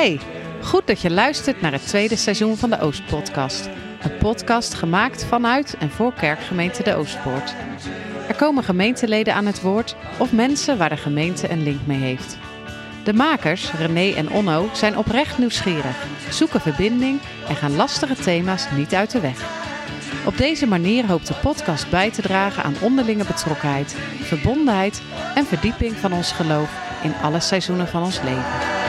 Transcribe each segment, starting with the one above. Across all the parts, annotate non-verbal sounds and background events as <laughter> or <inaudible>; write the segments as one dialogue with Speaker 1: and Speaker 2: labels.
Speaker 1: Hey, goed dat je luistert naar het tweede seizoen van de Oostpodcast. Een podcast gemaakt vanuit en voor kerkgemeente De Oostpoort. Er komen gemeenteleden aan het woord of mensen waar de gemeente een link mee heeft. De makers, René en Onno, zijn oprecht nieuwsgierig, zoeken verbinding en gaan lastige thema's niet uit de weg. Op deze manier hoopt de podcast bij te dragen aan onderlinge betrokkenheid, verbondenheid en verdieping van ons geloof in alle seizoenen van ons leven.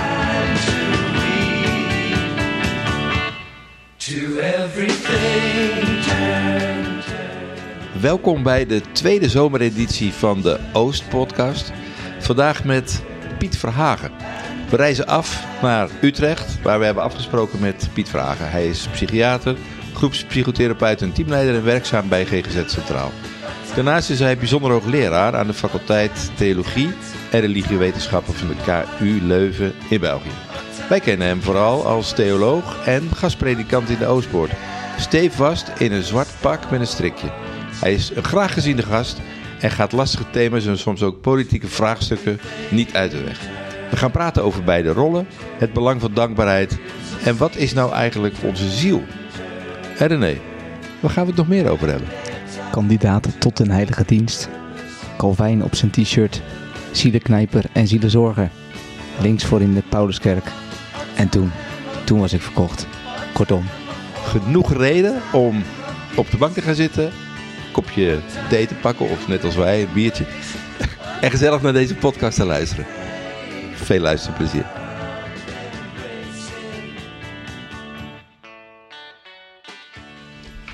Speaker 2: To everything.
Speaker 3: Welkom bij de tweede zomereditie van de Oost-podcast. Vandaag met Piet Verhagen. We reizen af naar Utrecht, waar we hebben afgesproken met Piet Verhagen. Hij is psychiater, groepspsychotherapeut en teamleider en werkzaam bij GGZ Centraal. Daarnaast is hij bijzonder hoogleraar aan de faculteit Theologie en Religiewetenschappen van de KU Leuven in België. Wij kennen hem vooral als theoloog en gastpredikant in de Oostpoort. Stevast in een zwart pak met een strikje. Hij is een graag geziene gast en gaat lastige thema's en soms ook politieke vraagstukken niet uit de weg. We gaan praten over beide rollen, het belang van dankbaarheid en wat is nou eigenlijk onze ziel? En René, waar gaan we het nog meer over hebben?
Speaker 4: Kandidaten tot een heilige dienst. Calvijn op zijn t-shirt. Zielenknijper en zielenzorger. Links voor in de Pauluskerk. En toen, toen was ik verkocht. Kortom,
Speaker 3: Genoeg reden om op de bank te gaan zitten, een kopje thee te pakken of net als wij, een biertje. <laughs> En gezellig naar deze podcast te luisteren. Veel luisterplezier.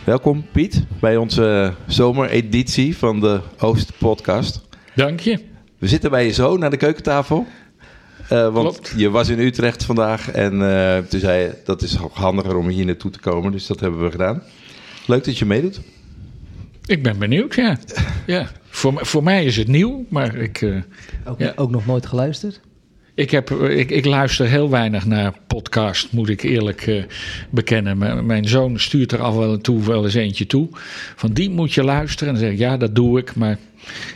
Speaker 3: Welkom Piet bij onze zomereditie van de Oost Podcast.
Speaker 5: Dank je.
Speaker 3: We zitten bij je zoon aan de keukentafel. Eh, want
Speaker 5: Klopt.
Speaker 3: je was in Utrecht vandaag en eh, toen zei je dat is handiger om hier naartoe te komen. Dus dat hebben we gedaan. Leuk dat je meedoet.
Speaker 5: Ik ben benieuwd, ja. ja. Voor, voor mij is het nieuw, maar ik, eh,
Speaker 4: ook,
Speaker 5: Ja.
Speaker 4: ook nog nooit geluisterd?
Speaker 5: Ik, heb, eh, ik, ik luister heel weinig naar podcast, moet ik eerlijk eh, bekennen. Mijn zoon stuurt er af en toe wel eens eentje toe. Van die moet je luisteren. En dan zeg ik, ja, dat doe ik. Maar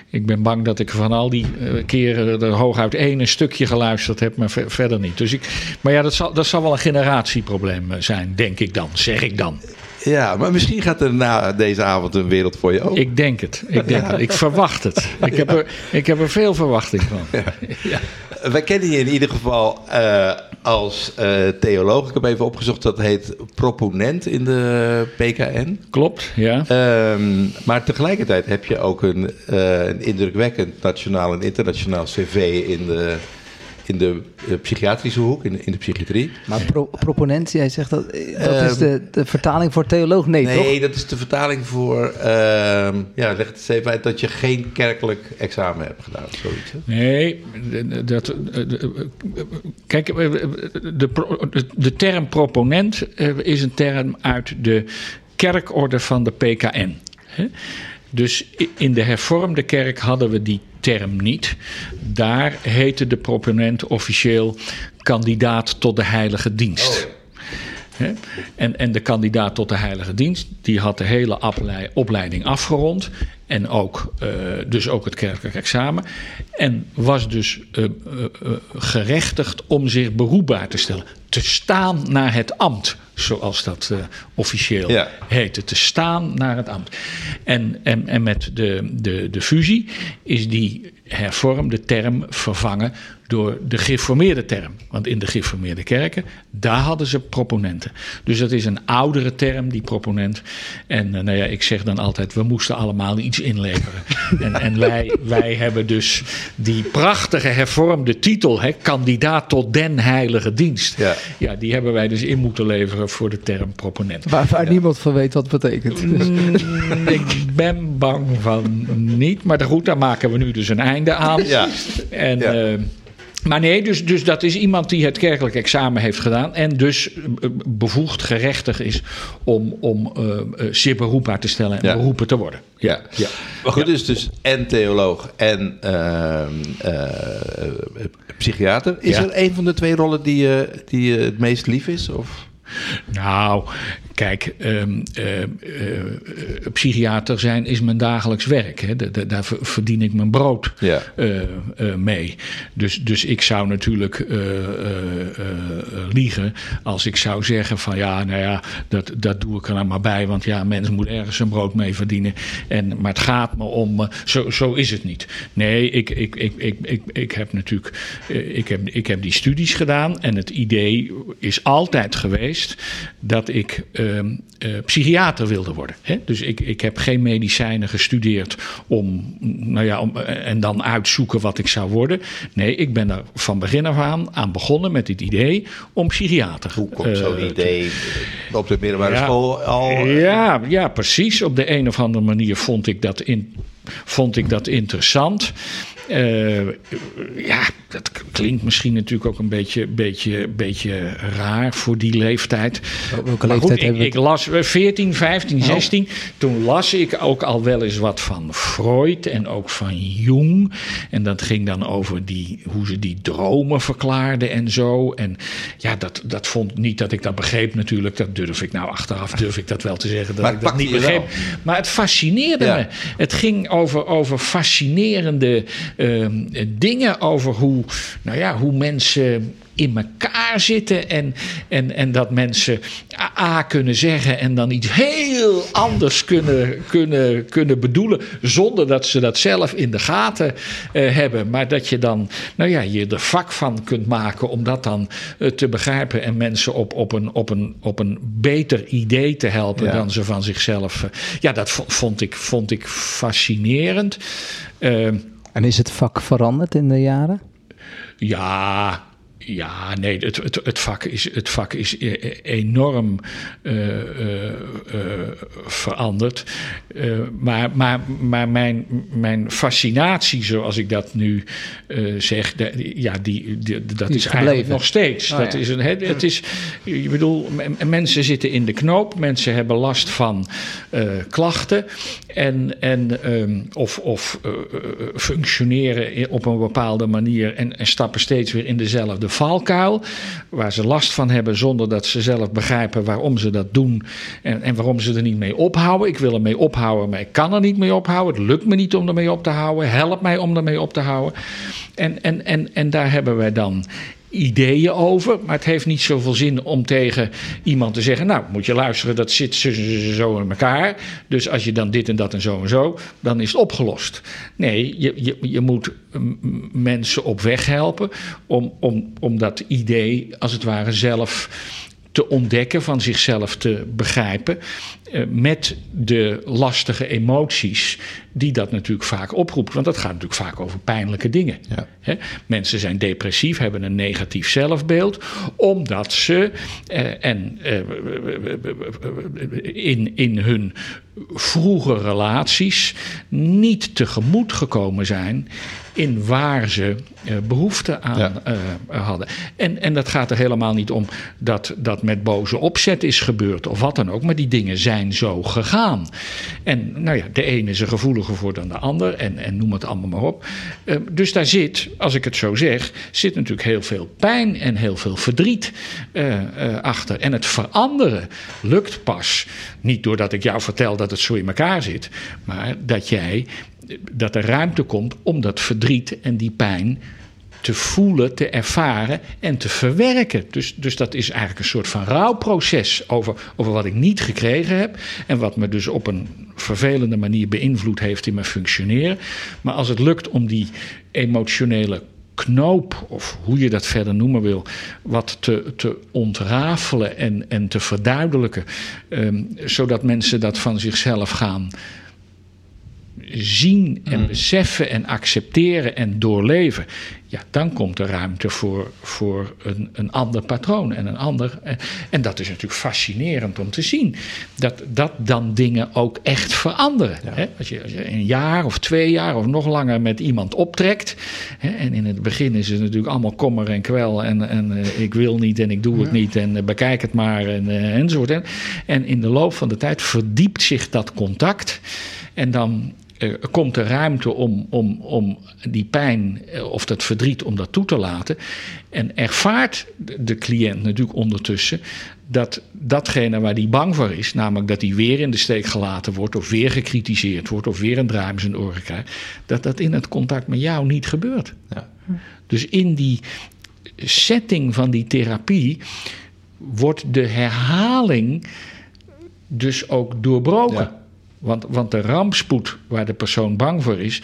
Speaker 5: ik ben bang dat ik van al die eh, keren er hooguit één een stukje geluisterd heb, maar ver- verder niet. Dus ik, maar ja, dat zal, dat zal wel een generatieprobleem zijn, denk ik dan, zeg ik dan.
Speaker 3: Ja, maar misschien gaat er na deze avond een wereld voor je open.
Speaker 5: Ik denk het. Ik, denk het. ik verwacht het. Ik heb, er, ik heb er veel verwachting van.
Speaker 3: Wij kennen je in ieder geval eh, als eh, theoloog. Ik heb even opgezocht, dat heet proponent in de PKN.
Speaker 5: Klopt, ja.
Speaker 3: Ehm, maar tegelijkertijd heb je ook een, eh, een indrukwekkend nationaal en internationaal cv in de, in de eh, psychiatrische hoek, in, in de psychiatrie.
Speaker 4: Maar pro proponent, jij zegt dat, eh, dat
Speaker 3: Ehm,
Speaker 4: is de, de vertaling voor theoloog? Nee,
Speaker 3: Nee,
Speaker 4: toch?
Speaker 3: dat is de vertaling voor, ehm, ja, leg het eens even uit, dat je geen kerkelijk examen hebt gedaan zoiets. hè?
Speaker 5: Nee, dat, kijk, de, de term proponent eh, is een term uit de kerkorde van de PKN. hè. Dus in de hervormde kerk hadden we die term niet. Daar heette de proponent officieel kandidaat tot de heilige dienst. En, en de kandidaat tot de heilige dienst, die had de hele oplei- opleiding afgerond. En ook, eh, dus ook het kerkelijk examen. En was dus eh, eh, gerechtigd om zich beroepbaar te stellen. Te staan naar het ambt, zoals dat officieel
Speaker 3: Ja.
Speaker 5: heette. Te staan naar het ambt. En, en, en met de, de, de fusie is die hervormde term vervangen door de geformeerde term. Want in de geformeerde kerken, daar hadden ze proponenten. Dus dat is een oudere term, die proponent. En eh, nou ja, ik zeg dan altijd, we moesten allemaal iets inleveren. <laughs> en en wij, wij hebben dus die prachtige hervormde titel, hè, kandidaat tot den heilige dienst.
Speaker 3: Ja.
Speaker 5: ja, die hebben wij dus in moeten leveren voor de term proponent.
Speaker 4: Waar, waar niemand van weet wat het betekent.
Speaker 5: Mm, ik ben bang van niet. Maar goed, daar maken we nu dus een einde aan.
Speaker 3: Ja.
Speaker 5: En,
Speaker 3: Ja.
Speaker 5: eh, maar nee, dus, dus dat is iemand die het kerkelijk examen heeft gedaan. En dus eh, bevoegd, gerechtig is om, om eh, zich beroepbaar te stellen en
Speaker 3: Ja.
Speaker 5: beroepen te worden.
Speaker 3: Ja.
Speaker 5: ja.
Speaker 3: Maar goed, dus, dus en theoloog en ehm, eh, psychiater. Is er een van de twee rollen die je, die het meest lief is? Of?
Speaker 5: Nou, Kijk, ehm, eh, eh, psychiater zijn is mijn dagelijks werk. Hè. Da- da- daar ver- verdien ik mijn brood
Speaker 3: Ja.
Speaker 5: eh, mee. Dus, dus ik zou natuurlijk liegen als ik zou zeggen van ja, nou ja, dat, dat doe ik er nou maar bij. Want ja, mens moet ergens zijn brood mee verdienen. En, maar het gaat me om, zo, zo is het niet. Nee, ik, ik, ik, ik, ik, ik heb natuurlijk, ik heb, ik heb die studies gedaan. En het idee is altijd geweest dat ik psychiater wilde worden. Hè? Dus ik, ik heb geen medicijnen gestudeerd om, nou ja, om, eh, en dan uitzoeken wat ik zou worden. Nee, ik ben er van begin af aan aan begonnen met het idee om psychiater
Speaker 3: Hoe komt
Speaker 5: eh,
Speaker 3: zo'n idee op de middelbare
Speaker 5: Ja.
Speaker 3: school al?
Speaker 5: ja, ja, precies. Op de een of andere manier vond ik dat, in, vond ik dat interessant. Eh, ja, dat klinkt misschien natuurlijk ook een beetje, beetje, beetje raar voor die leeftijd.
Speaker 4: Welke
Speaker 5: Maar goed,
Speaker 4: leeftijd
Speaker 5: ik,
Speaker 4: hebben we
Speaker 5: ik las eh, 14, 15, 16. Toen las ik ook al wel eens wat van Freud en ook van Jung. En dat ging dan over die, hoe ze die dromen verklaarden en zo. En ja, dat, dat vond niet dat ik dat begreep natuurlijk. Dat durf ik nou achteraf, durf ik dat wel te zeggen. Dat
Speaker 3: Maar
Speaker 5: ik dat niet begreep. Maar het fascineerde
Speaker 3: Ja.
Speaker 5: me. Het ging over, over fascinerende ehm, dingen. Over hoe, nou ja, hoe mensen in elkaar zitten. En, en, en dat mensen A, kunnen zeggen en dan iets heel anders kunnen, kunnen, kunnen bedoelen. Zonder dat ze dat zelf in de gaten eh, hebben. Maar dat je dan nou ja, je er vak van kunt maken om dat dan eh, te begrijpen. En mensen op, op, een, op, een, op een beter idee te helpen
Speaker 3: Ja.
Speaker 5: dan ze van zichzelf. eh, ja, dat vo- vond ik, vond ik fascinerend.
Speaker 4: En is het vak veranderd in de jaren?
Speaker 5: ja, ja, nee, het, het, het vak is, het vak is e- e- enorm eh, eh, eh, veranderd. Maar maar, maar mijn, mijn fascinatie, zoals ik dat nu zeg, de- ja, die, die- dat is, eigenlijk nog steeds.
Speaker 4: Oh,
Speaker 5: dat
Speaker 4: ja.
Speaker 5: is een, het, het is, je bedoel, mensen zitten in de knoop, mensen hebben last van klachten en, en, ehm, of, of functioneren op een bepaalde manier en, en stappen steeds weer in dezelfde valkuil, waar ze last van hebben zonder dat ze zelf begrijpen waarom ze dat doen en, en waarom ze er niet mee ophouden. Ik wil ermee ophouden, maar ik kan er niet mee ophouden. Het lukt me niet om ermee op te houden. Help mij om ermee op te houden. En, en, en, en daar hebben wij dan ideeën over. Maar het heeft niet zoveel zin om tegen iemand te zeggen: Nou, moet je luisteren, dat zit zo, zo, in elkaar. Dus als je dan dit en dat en zo en zo, dan is het opgelost. Nee, je, je, je moet mensen op weg helpen om, om, om dat idee als het ware zelf te ontdekken, van zichzelf te begrijpen. eh, Met de lastige emoties die dat natuurlijk vaak oproept. Want dat gaat natuurlijk vaak over pijnlijke dingen.
Speaker 3: Ja.
Speaker 5: Mensen zijn depressief, hebben een negatief zelfbeeld, omdat ze eh, en, eh, in, in hun vroege relaties niet tegemoet gekomen zijn in waar ze eh, behoefte aan
Speaker 3: Ja.
Speaker 5: eh, hadden. En, en dat gaat er helemaal niet om dat dat met boze opzet is gebeurd of wat dan ook, maar die dingen zijn zo gegaan. En nou ja, de ene is er gevoeliger voor dan de ander en, en noem het allemaal maar op. Eh, dus daar zit, als ik het zo zeg, zit natuurlijk heel veel pijn en heel veel verdriet eh, eh, achter. En het veranderen lukt pas niet doordat ik jou vertel dat het zo in elkaar zit, maar dat jij dat er ruimte komt om dat verdriet en die pijn te voelen, te ervaren en te verwerken. Dus, dus dat is eigenlijk een soort van rouwproces over, over wat ik niet gekregen heb. En wat me dus op een vervelende manier beïnvloed heeft in mijn functioneren. Maar als het lukt om die emotionele knoop, of hoe je dat verder noemen wil, wat te, te ontrafelen en, en te verduidelijken. ehm, zodat mensen dat van zichzelf gaan zien en beseffen en accepteren en doorleven. Ja, dan komt er ruimte voor, voor een, een ander patroon en een ander. En, en dat is natuurlijk fascinerend om te zien. Dat, dat dan dingen ook echt veranderen. Hè? Als, je, als je een jaar of twee jaar of nog langer met iemand optrekt. Hè? En in het begin is het natuurlijk allemaal kommer en kwel. En, en eh, ik wil niet en ik doe het niet. En eh, bekijk het maar en, eh, enzovoort. En, en in de loop van de tijd verdiept zich dat contact. En dan eh, komt er ruimte om, om, om die pijn eh, of dat verdriet om dat toe te laten. En ervaart de- de cliënt natuurlijk ondertussen dat datgene waar hij bang voor is, namelijk dat hij weer in de steek gelaten wordt, of weer gecritiseerd wordt, of weer een draai in zijn oren krijgt, dat dat in het contact met jou niet gebeurt.
Speaker 3: Ja.
Speaker 5: Dus in die setting van die therapie wordt de herhaling dus ook doorbroken.
Speaker 3: Ja.
Speaker 5: Want, want de rampspoed waar de persoon bang voor is,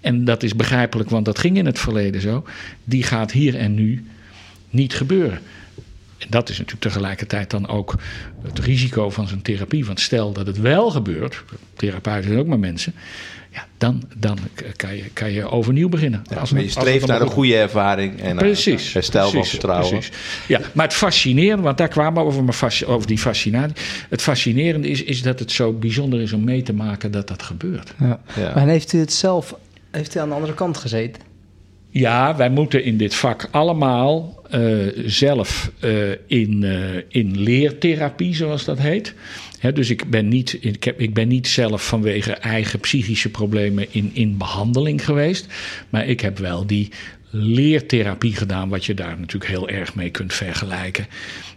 Speaker 5: en dat is begrijpelijk, want dat ging in het verleden zo, die gaat hier en nu niet gebeuren. En dat is natuurlijk tegelijkertijd dan ook het risico van zo'n therapie. Want stel dat het wel gebeurt, therapeuten zijn ook maar mensen, ja, dan, dan kan, je, kan je overnieuw beginnen.
Speaker 3: Ja,
Speaker 5: Als
Speaker 3: maar je
Speaker 5: als
Speaker 3: streeft naar een
Speaker 5: goed-
Speaker 3: goede ervaring en naar
Speaker 5: Precies.
Speaker 3: herstel van vertrouwen.
Speaker 5: precies. Ja, maar het fascinerende, want daar kwamen we over, over die fascinatie. Het fascinerende is, is dat het zo bijzonder is om mee te maken dat dat gebeurt.
Speaker 4: Ja.
Speaker 3: Ja.
Speaker 4: Maar heeft u het zelf, heeft u aan de andere kant gezeten?
Speaker 5: Ja, wij moeten in dit vak allemaal eh, zelf eh, in, eh, in leertherapie, zoals dat heet. Dus ik ben, niet, ik, heb, ik ben niet zelf vanwege eigen psychische problemen in, in behandeling geweest. Maar ik heb wel die leertherapie gedaan, wat je daar natuurlijk heel erg mee kunt vergelijken.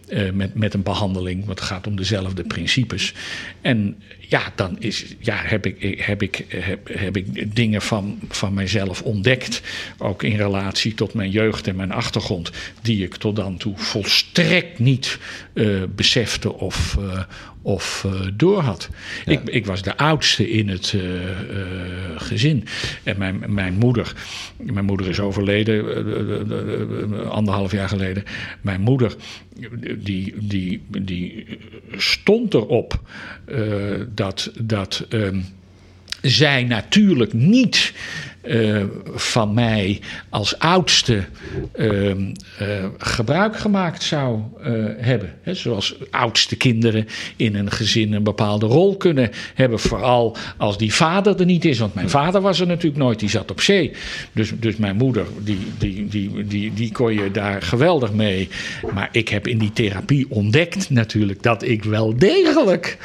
Speaker 5: Eh, met, met een behandeling, want het gaat om dezelfde principes. En ja, dan is, ja, heb, ik, heb, ik, heb, heb ik dingen van, van mijzelf ontdekt. Ook in relatie tot mijn jeugd en mijn achtergrond. Die ik tot dan toe volstrekt niet eh, besefte of, eh, of eh, door had. Ik, ik was de oudste in het eh, eh, gezin. En mijn, mijn moeder, mijn moeder is overleden eh, eh, eh, eh, anderhalf jaar geleden. Mijn moeder, die, die, die stond erop eh, dat. dat ehm, zij natuurlijk niet eh, van mij als oudste ehm, eh, gebruik gemaakt zou eh, hebben. Zoals oudste kinderen in een gezin een bepaalde rol kunnen hebben. Vooral als die vader er niet is. Want mijn vader was er natuurlijk nooit, die zat op zee. Dus, dus mijn moeder, die, die, die, die, die kon je daar geweldig mee. Maar ik heb in die therapie ontdekt natuurlijk dat ik wel degelijk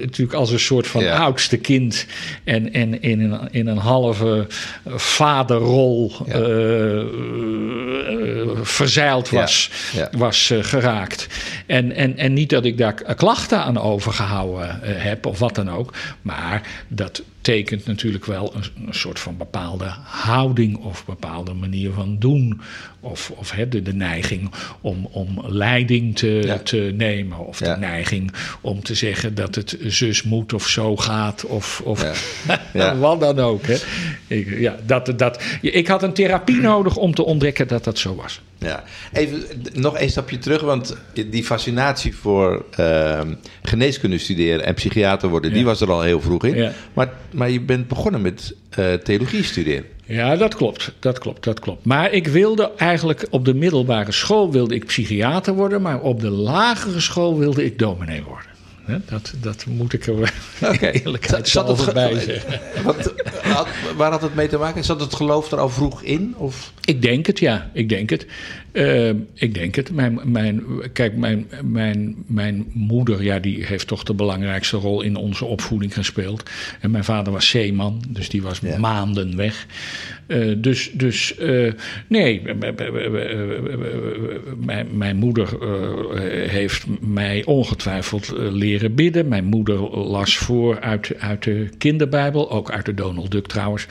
Speaker 5: natuurlijk als een soort van
Speaker 3: Ja.
Speaker 5: oudste kind en, en in, een, in een halve eh, vaderrol
Speaker 3: Ja.
Speaker 5: eh, eh, verzeild was, was eh, geraakt. En, en, en niet dat ik daar klachten aan overgehouden eh, heb of wat dan ook, maar dat tekent natuurlijk wel een, een soort van bepaalde houding of bepaalde manier van doen. Of, of hè, de, de neiging om, om leiding te,
Speaker 3: Ja.
Speaker 5: te nemen. Of
Speaker 3: Ja.
Speaker 5: de neiging om te zeggen dat het zus moet of zo gaat. Of, of
Speaker 3: Ja. <laughs> Ja.
Speaker 5: wat dan ook. Hè. Ik, ja, dat, dat, ik had een therapie nodig om te ontdekken dat dat zo was.
Speaker 3: Ja. Even nog een stapje terug, want die fascinatie voor ehm, geneeskunde studeren en psychiater worden, die was er al heel vroeg in.
Speaker 5: Ja.
Speaker 3: Maar, maar je bent begonnen met eh, theologie studeren.
Speaker 5: Ja, dat klopt. Dat klopt, dat klopt. Maar ik wilde eigenlijk op de middelbare school wilde ik psychiater worden, maar op de lagere school wilde ik dominee worden. Dat, dat moet ik er zelf <laughs>
Speaker 3: ge-
Speaker 5: bij zeggen. <laughs>
Speaker 3: Wat, had, waar had het mee te maken? Zat het geloof er al vroeg in? Of?
Speaker 5: Ik denk het, ja. Ik denk het. Eh, ik denk het. Mijn, mijn, kijk, mijn, mijn, mijn moeder, ja, die heeft toch de belangrijkste rol in onze opvoeding gespeeld. En mijn vader was zeeman, dus die was
Speaker 3: Ja.
Speaker 5: maanden weg. Eh, dus, dus eh, nee, mijn, mijn moeder eh, heeft mij ongetwijfeld eh, leren bidden. Mijn moeder las voor uit, uit de kinderbijbel, ook uit de Donald Duck trouwens.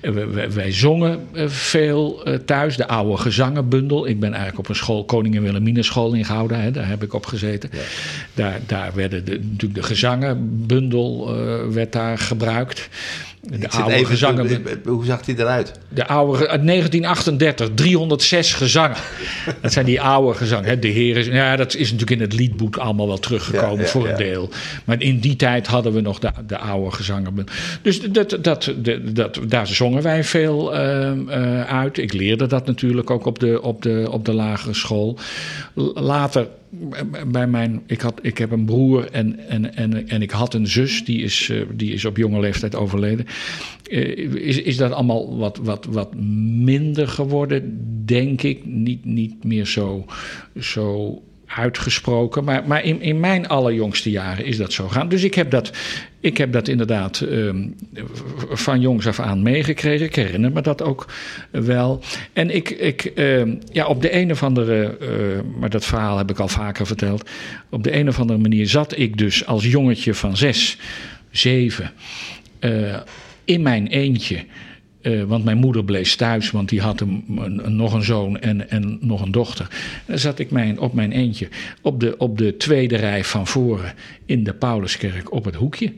Speaker 5: Eh, wij- zongen eh, veel eh, thuis, de oude gezangenbundel. Ik ben eigenlijk op een school, Koningin Wilhelmina school in Gouda, hè, daar heb ik op gezeten. Daar, daar werden de, natuurlijk de gezangenbundel eh, werd daar gebruikt. De oude
Speaker 3: even-
Speaker 5: gezangen.
Speaker 3: Hoe zag die eruit?
Speaker 5: De oude, uit 1938, 306 gezangen. <laughs> Dat zijn die oude gezangen. Hè. De Heer is, ja, dat is natuurlijk in het liedboek allemaal wel teruggekomen
Speaker 3: Ja, ja,
Speaker 5: voor een deel. Maar in die tijd hadden we nog de, de oude gezangen. Dus dat, dat, dat, dat, daar zongen wij veel ehm, eh, uit. Ik leerde dat natuurlijk ook op de, op de, op de lagere school. Later bij mijn, ik, had, ik heb een broer en, en, en, en ik had een zus, die is, eh, die is op jonge leeftijd overleden. Eh, is, is dat allemaal wat, wat, wat minder geworden, denk ik. Niet, niet meer zo, zo uitgesproken. Maar, maar in, in mijn allerjongste jaren is dat zo gaan. Dus ik heb dat, ik heb dat inderdaad ehm, van jongs af aan meegekregen. Ik herinner me dat ook wel. En ik, ik ehm, ja, op de een of andere, eh, maar dat verhaal heb ik al vaker verteld. Op de een of andere manier zat ik dus als jongetje van zes, zeven, eh, in mijn eentje. Eh, want mijn moeder bleef thuis, want die had een, nog een zoon en, en nog een dochter. Dan zat ik mijn, op mijn eentje op de, op de tweede rij van voren in de Pauluskerk op het hoekje.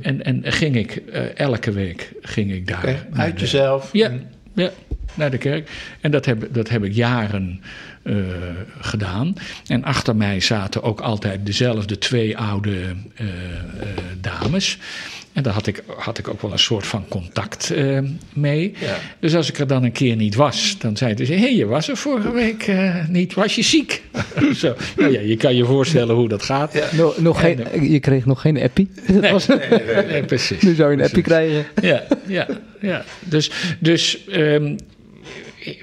Speaker 5: En, en ging ik eh, elke week ging ik daar.
Speaker 3: Uit
Speaker 5: de-
Speaker 3: jezelf.
Speaker 5: ja, ja, naar de kerk. En dat heb, dat heb ik jaren eh, gedaan. En achter mij zaten ook altijd dezelfde twee oude dames. En daar had ik, had ik ook wel een soort van contact eh, mee.
Speaker 3: Ja.
Speaker 5: Dus als ik er dan een keer niet was, dan zeiden ze: Hé, hey, je was er vorige week eh, niet, was je ziek? <laughs> Zo. Nou ja, je kan je voorstellen hoe dat gaat.
Speaker 4: Nog, nog geen, je kreeg nog geen appie. Dat was- <laughs>
Speaker 5: Nee, precies. <laughs>
Speaker 4: nu zou je een appie krijgen.
Speaker 5: ja, ja, ja. Dus, dus ehm,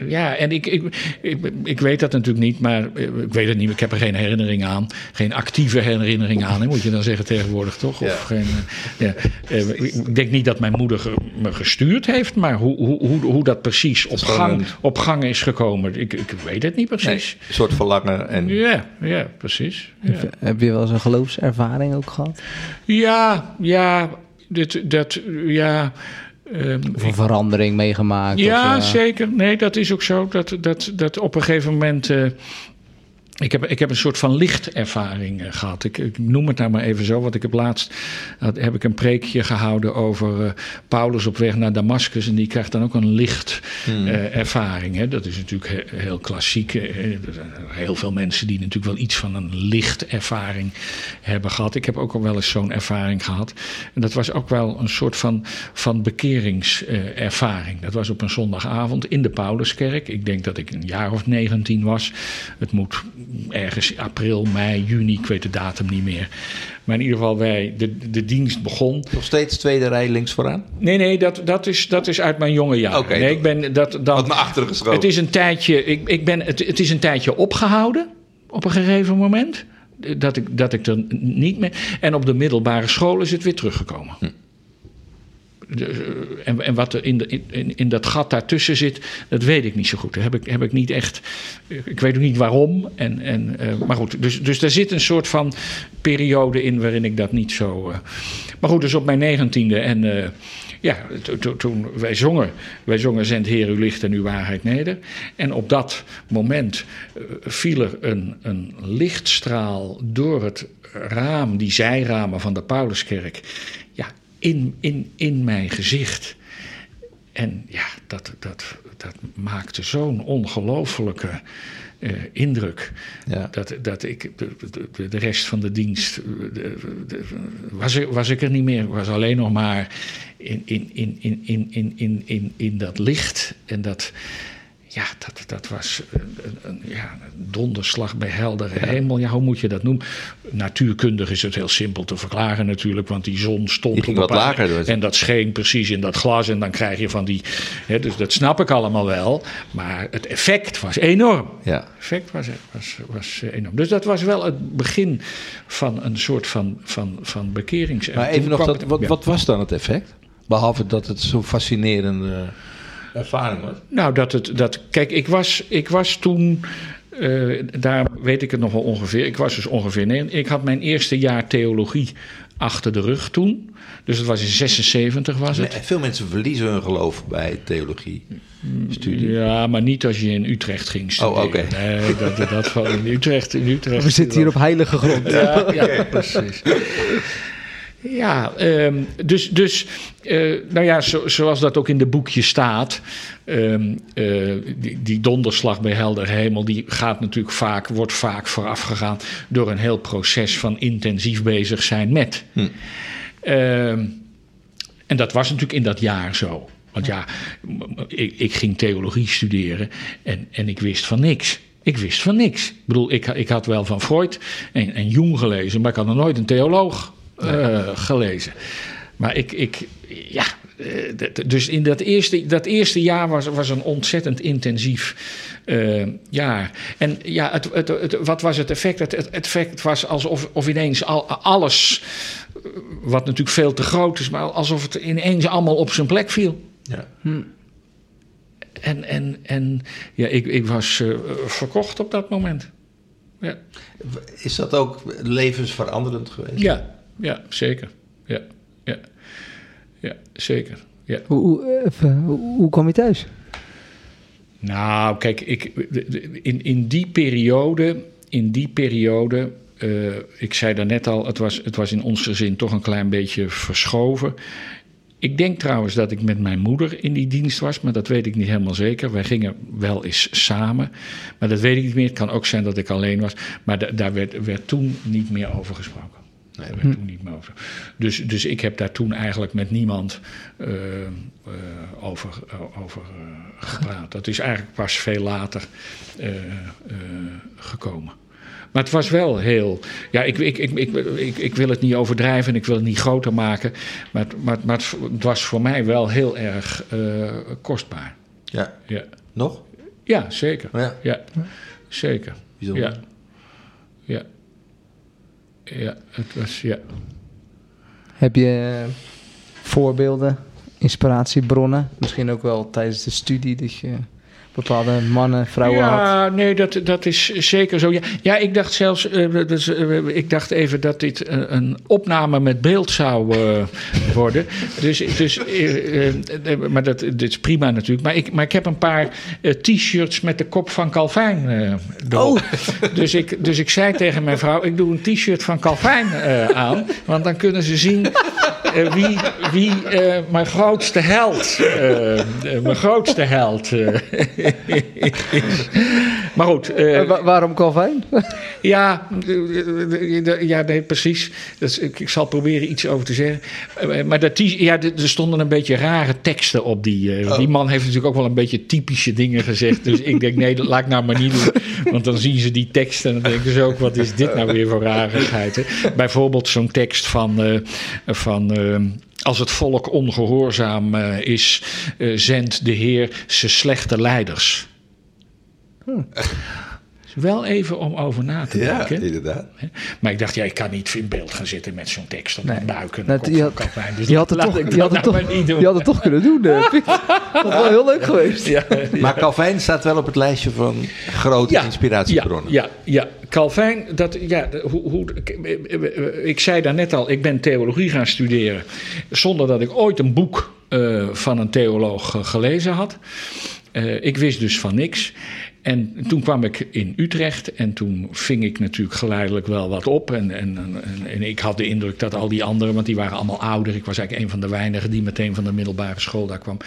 Speaker 5: ja, en ik, ik, ik, ik weet dat natuurlijk niet, maar eh, ik weet het niet. Ik heb er geen herinnering aan. Geen actieve herinnering aan, hè, moet je dan zeggen tegenwoordig, toch? Of
Speaker 3: Ja.
Speaker 5: geen, eh, ja. Eh, ik denk niet dat mijn moeder me gestuurd heeft, maar hoe, hoe, hoe, hoe dat precies op gang,
Speaker 3: een-
Speaker 5: op gang is gekomen, ik, ik weet het niet
Speaker 3: Nee,
Speaker 5: precies.
Speaker 3: een soort verlangen. En
Speaker 5: Ja, ja, precies. Ja.
Speaker 4: Heb je wel eens een geloofservaring ook gehad?
Speaker 5: Ja, ja, dit, dat, ja.
Speaker 4: Of een verandering meegemaakt?
Speaker 5: Ja,
Speaker 4: of, eh,
Speaker 5: zeker. Nee, dat is ook zo. Dat, dat, dat op een gegeven moment. eh, ik heb, ik heb een soort van lichtervaring eh, gehad. Ik, ik noem het nou maar even zo, want ik heb laatst heb ik een preekje gehouden over eh, Paulus op weg naar Damascus. En die krijgt dan ook een lichtervaring. hè. dat is natuurlijk he- heel klassiek. eh, Er zijn heel veel mensen die natuurlijk wel iets van een lichtervaring hebben gehad. Ik heb ook al wel eens zo'n ervaring gehad. En dat was ook wel een soort van, van bekeringservaring. dat was op een zondagavond in de Pauluskerk. Ik denk dat ik een jaar of 19 was. Het moet ergens april, mei, juni, ik weet de datum niet meer. Maar in ieder geval, wij, de, de dienst begon.
Speaker 3: nog steeds tweede rij links vooraan.
Speaker 5: Nee, nee, dat, dat, is, dat is uit mijn jonge jaren.
Speaker 3: Oké,
Speaker 5: nee, ik ben dat dan.
Speaker 3: Wat naar achteren geschoven.
Speaker 5: Het is een tijdje, ik, ik ben, het, het is een tijdje opgehouden op een gegeven moment. Dat ik, dat ik er niet meer. En op de middelbare school is het weer teruggekomen. Eh, en, en wat er in, de, in, in dat gat daartussen zit, dat weet ik niet zo goed. Heb ik, heb ik niet echt. Ik weet ook niet waarom. En, en, eh, maar goed, dus, dus daar zit een soort van periode in waarin ik dat niet zo. eh, maar goed, dus op mijn negentiende en. ja, to- to- toen wij zongen, wij zongen Zend Heer uw licht en uw waarheid neder. En op dat moment viel er een, een lichtstraal door het raam, die zijramen van de Pauluskerk, in, in, in mijn gezicht. En ja, dat, dat, dat maakte zo'n ongelofelijke eh, indruk.
Speaker 3: Ja.
Speaker 5: Dat, dat ik de, de, de, rest van de dienst. Eh, was, ik, was ik er niet meer. Was alleen nog maar in, in, in, in, in, in, in, in dat licht. En dat, ja, dat, dat was een, een- een, ja, een donderslag bij heldere hemel. Ja, hoe moet je dat noemen? Natuurkundig is het heel simpel te verklaren natuurlijk, want die zon stond
Speaker 3: Die
Speaker 5: op
Speaker 3: wat lager, dus.
Speaker 5: En dat scheen precies in dat glas en dan krijg je van die... Hè, dus dat snap ik allemaal wel, maar het effect was enorm.
Speaker 3: Ja.
Speaker 5: Het effect was, was, was enorm. Dus dat was wel het begin van een soort van, van, van bekerings...
Speaker 3: Maar even nog, dat, wat,
Speaker 5: ja.
Speaker 3: wat was dan het effect? Behalve dat het zo'n fascinerende ervaring was.
Speaker 5: Nou, dat het. Dat, kijk, ik was, ik was toen. eh, daar weet ik het nog wel ongeveer. Ik was dus ongeveer. Nee, ik had mijn eerste jaar theologie achter de rug toen. Dus het was in 76 was het.
Speaker 3: Veel mensen verliezen hun geloof bij theologie-studie.
Speaker 5: Ja, maar niet als je in Utrecht ging studeren.
Speaker 3: Oh, oké.
Speaker 5: Nee, dat, dat van in Utrecht. In Utrecht <laughs>
Speaker 4: We zitten hier op heilige grond.
Speaker 5: Ja, ja <laughs> precies. Ja, ehm, dus, dus eh, nou ja, zo- zoals dat ook in de boekje staat, ehm, eh, die, die donderslag bij helder hemel, die gaat natuurlijk vaak, wordt vaak voorafgegaan door een heel proces van intensief bezig zijn met. Ehm, en dat was natuurlijk in dat jaar zo. Want ja, ik, ik ging theologie studeren en, en ik wist van niks. Ik wist van niks. Ik bedoel, ik, ik had wel van Freud en, en Jung gelezen, maar ik had nog nooit een theoloog gelezen. Maar ik, ik, ja, eh, dus in dat eerste, dat eerste jaar was, was een ontzettend intensief eh, jaar. En ja, het, het, het- wat was het effect? Het, het effect was alsof of ineens al, alles, eh, wat natuurlijk veel te groot is, maar alsof het ineens allemaal op zijn plek viel.
Speaker 3: Ja.
Speaker 5: En, en, en ja, ik, ik was eh, verkocht op dat moment. Ja,
Speaker 3: Is dat ook levensveranderend geweest?
Speaker 5: ja, ja zeker. Ja, ja, ja zeker. Ja.
Speaker 4: Hoe, hoe, even, hoe, kwam je thuis?
Speaker 5: Nou, kijk, ik, in, in die periode, in die periode, eh, ik zei daarnet al, het was, het was in ons gezin toch een klein beetje verschoven. Ik denk trouwens dat ik met mijn moeder in die dienst was, maar dat weet ik niet helemaal zeker. Wij gingen wel eens samen, maar dat weet ik niet meer. Het kan ook zijn dat ik alleen was, maar da- daar werd, werd toen niet meer over gesproken. Nee, werd toen niet meer over. Dus, dus ik heb daar toen eigenlijk met niemand eh, eh, over, eh, over eh, gepraat. Dat is eigenlijk pas veel later eh, eh, gekomen. Maar het was wel heel. Ja, ik, ik, ik, ik, ik, ik wil het niet overdrijven en ik wil het niet groter maken. Maar, het- maar, maar het, was voor mij wel heel erg eh, kostbaar.
Speaker 3: Ja.
Speaker 5: Ja.
Speaker 3: Nog?
Speaker 5: ja, zeker.
Speaker 3: Ja.
Speaker 5: Ja, zeker.
Speaker 3: Bijzonder.
Speaker 5: Ja. Ja. Ja, het was. Ja.
Speaker 4: Heb je eh, voorbeelden, inspiratiebronnen? Misschien ook wel tijdens de studie dat je bepaalde mannen, vrouwen had?
Speaker 5: Ja, nee, dat, dat is zeker zo. Ja, ja ik dacht zelfs, eh, dus, eh, ik dacht even dat dit eh, een opname met beeld zou <laughs> worden. Dus, dus maar dat, dit is prima natuurlijk. Maar ik, maar ik heb een paar t-shirts met de kop van Calvijn eh erop. <laughs> Dus, ik, dus ik zei tegen mijn vrouw, ik doe een t-shirt van Calvijn eh, aan. Want dan kunnen ze zien wie, wie mijn grootste held, mijn grootste held. <laughs> Maar goed,
Speaker 4: wa- waarom Calvijn? <laughs>
Speaker 5: ja, ja nee, precies. Dat is- ik, ik zal proberen iets over te zeggen. Eh, Maar dat, die- ja, er stonden een beetje rare teksten op. Die, die man heeft natuurlijk ook wel een beetje typische dingen gezegd. Dus ik denk, nee, dat laat ik nou maar niet doen. Want dan zien ze die teksten en dan denken ze ook... wat is dit nou weer voor rarigheid? Hè? Bijvoorbeeld zo'n tekst van... van eh, als het volk ongehoorzaam eh, is, eh, zendt de Heer zijn slechte leiders. Is Wel even om over na te
Speaker 3: Ja,
Speaker 5: denken.
Speaker 3: inderdaad.
Speaker 5: Maar ik dacht, ja, ik kan niet in beeld gaan zitten met zo'n tekst op
Speaker 4: Nee.
Speaker 5: mijn buik. En
Speaker 4: Nou, je had-
Speaker 5: Calvijn. Dus
Speaker 4: Je had het toch, je had het
Speaker 5: nou
Speaker 4: toch,
Speaker 5: maar niet doen.
Speaker 4: je had het toch kunnen doen. eh. Dat was wel heel leuk geweest.
Speaker 5: Ja,
Speaker 3: Maar Calvijn staat wel op het lijstje van grote inspiratiebronnen.
Speaker 5: Ja, ja, ja. Calvijn, dat, ja, hoe, hoe, ik zei daarnet al, ik ben theologie gaan studeren. Zonder dat ik ooit een boek eh, van een theoloog eh, gelezen had. Eh, ik wist dus van niks. En toen kwam ik in Utrecht en toen ving ik natuurlijk geleidelijk wel wat op. En, en, en, ik had de indruk dat al die anderen, want die waren allemaal ouder. Ik was eigenlijk een van de weinigen die meteen van de middelbare school daar kwam.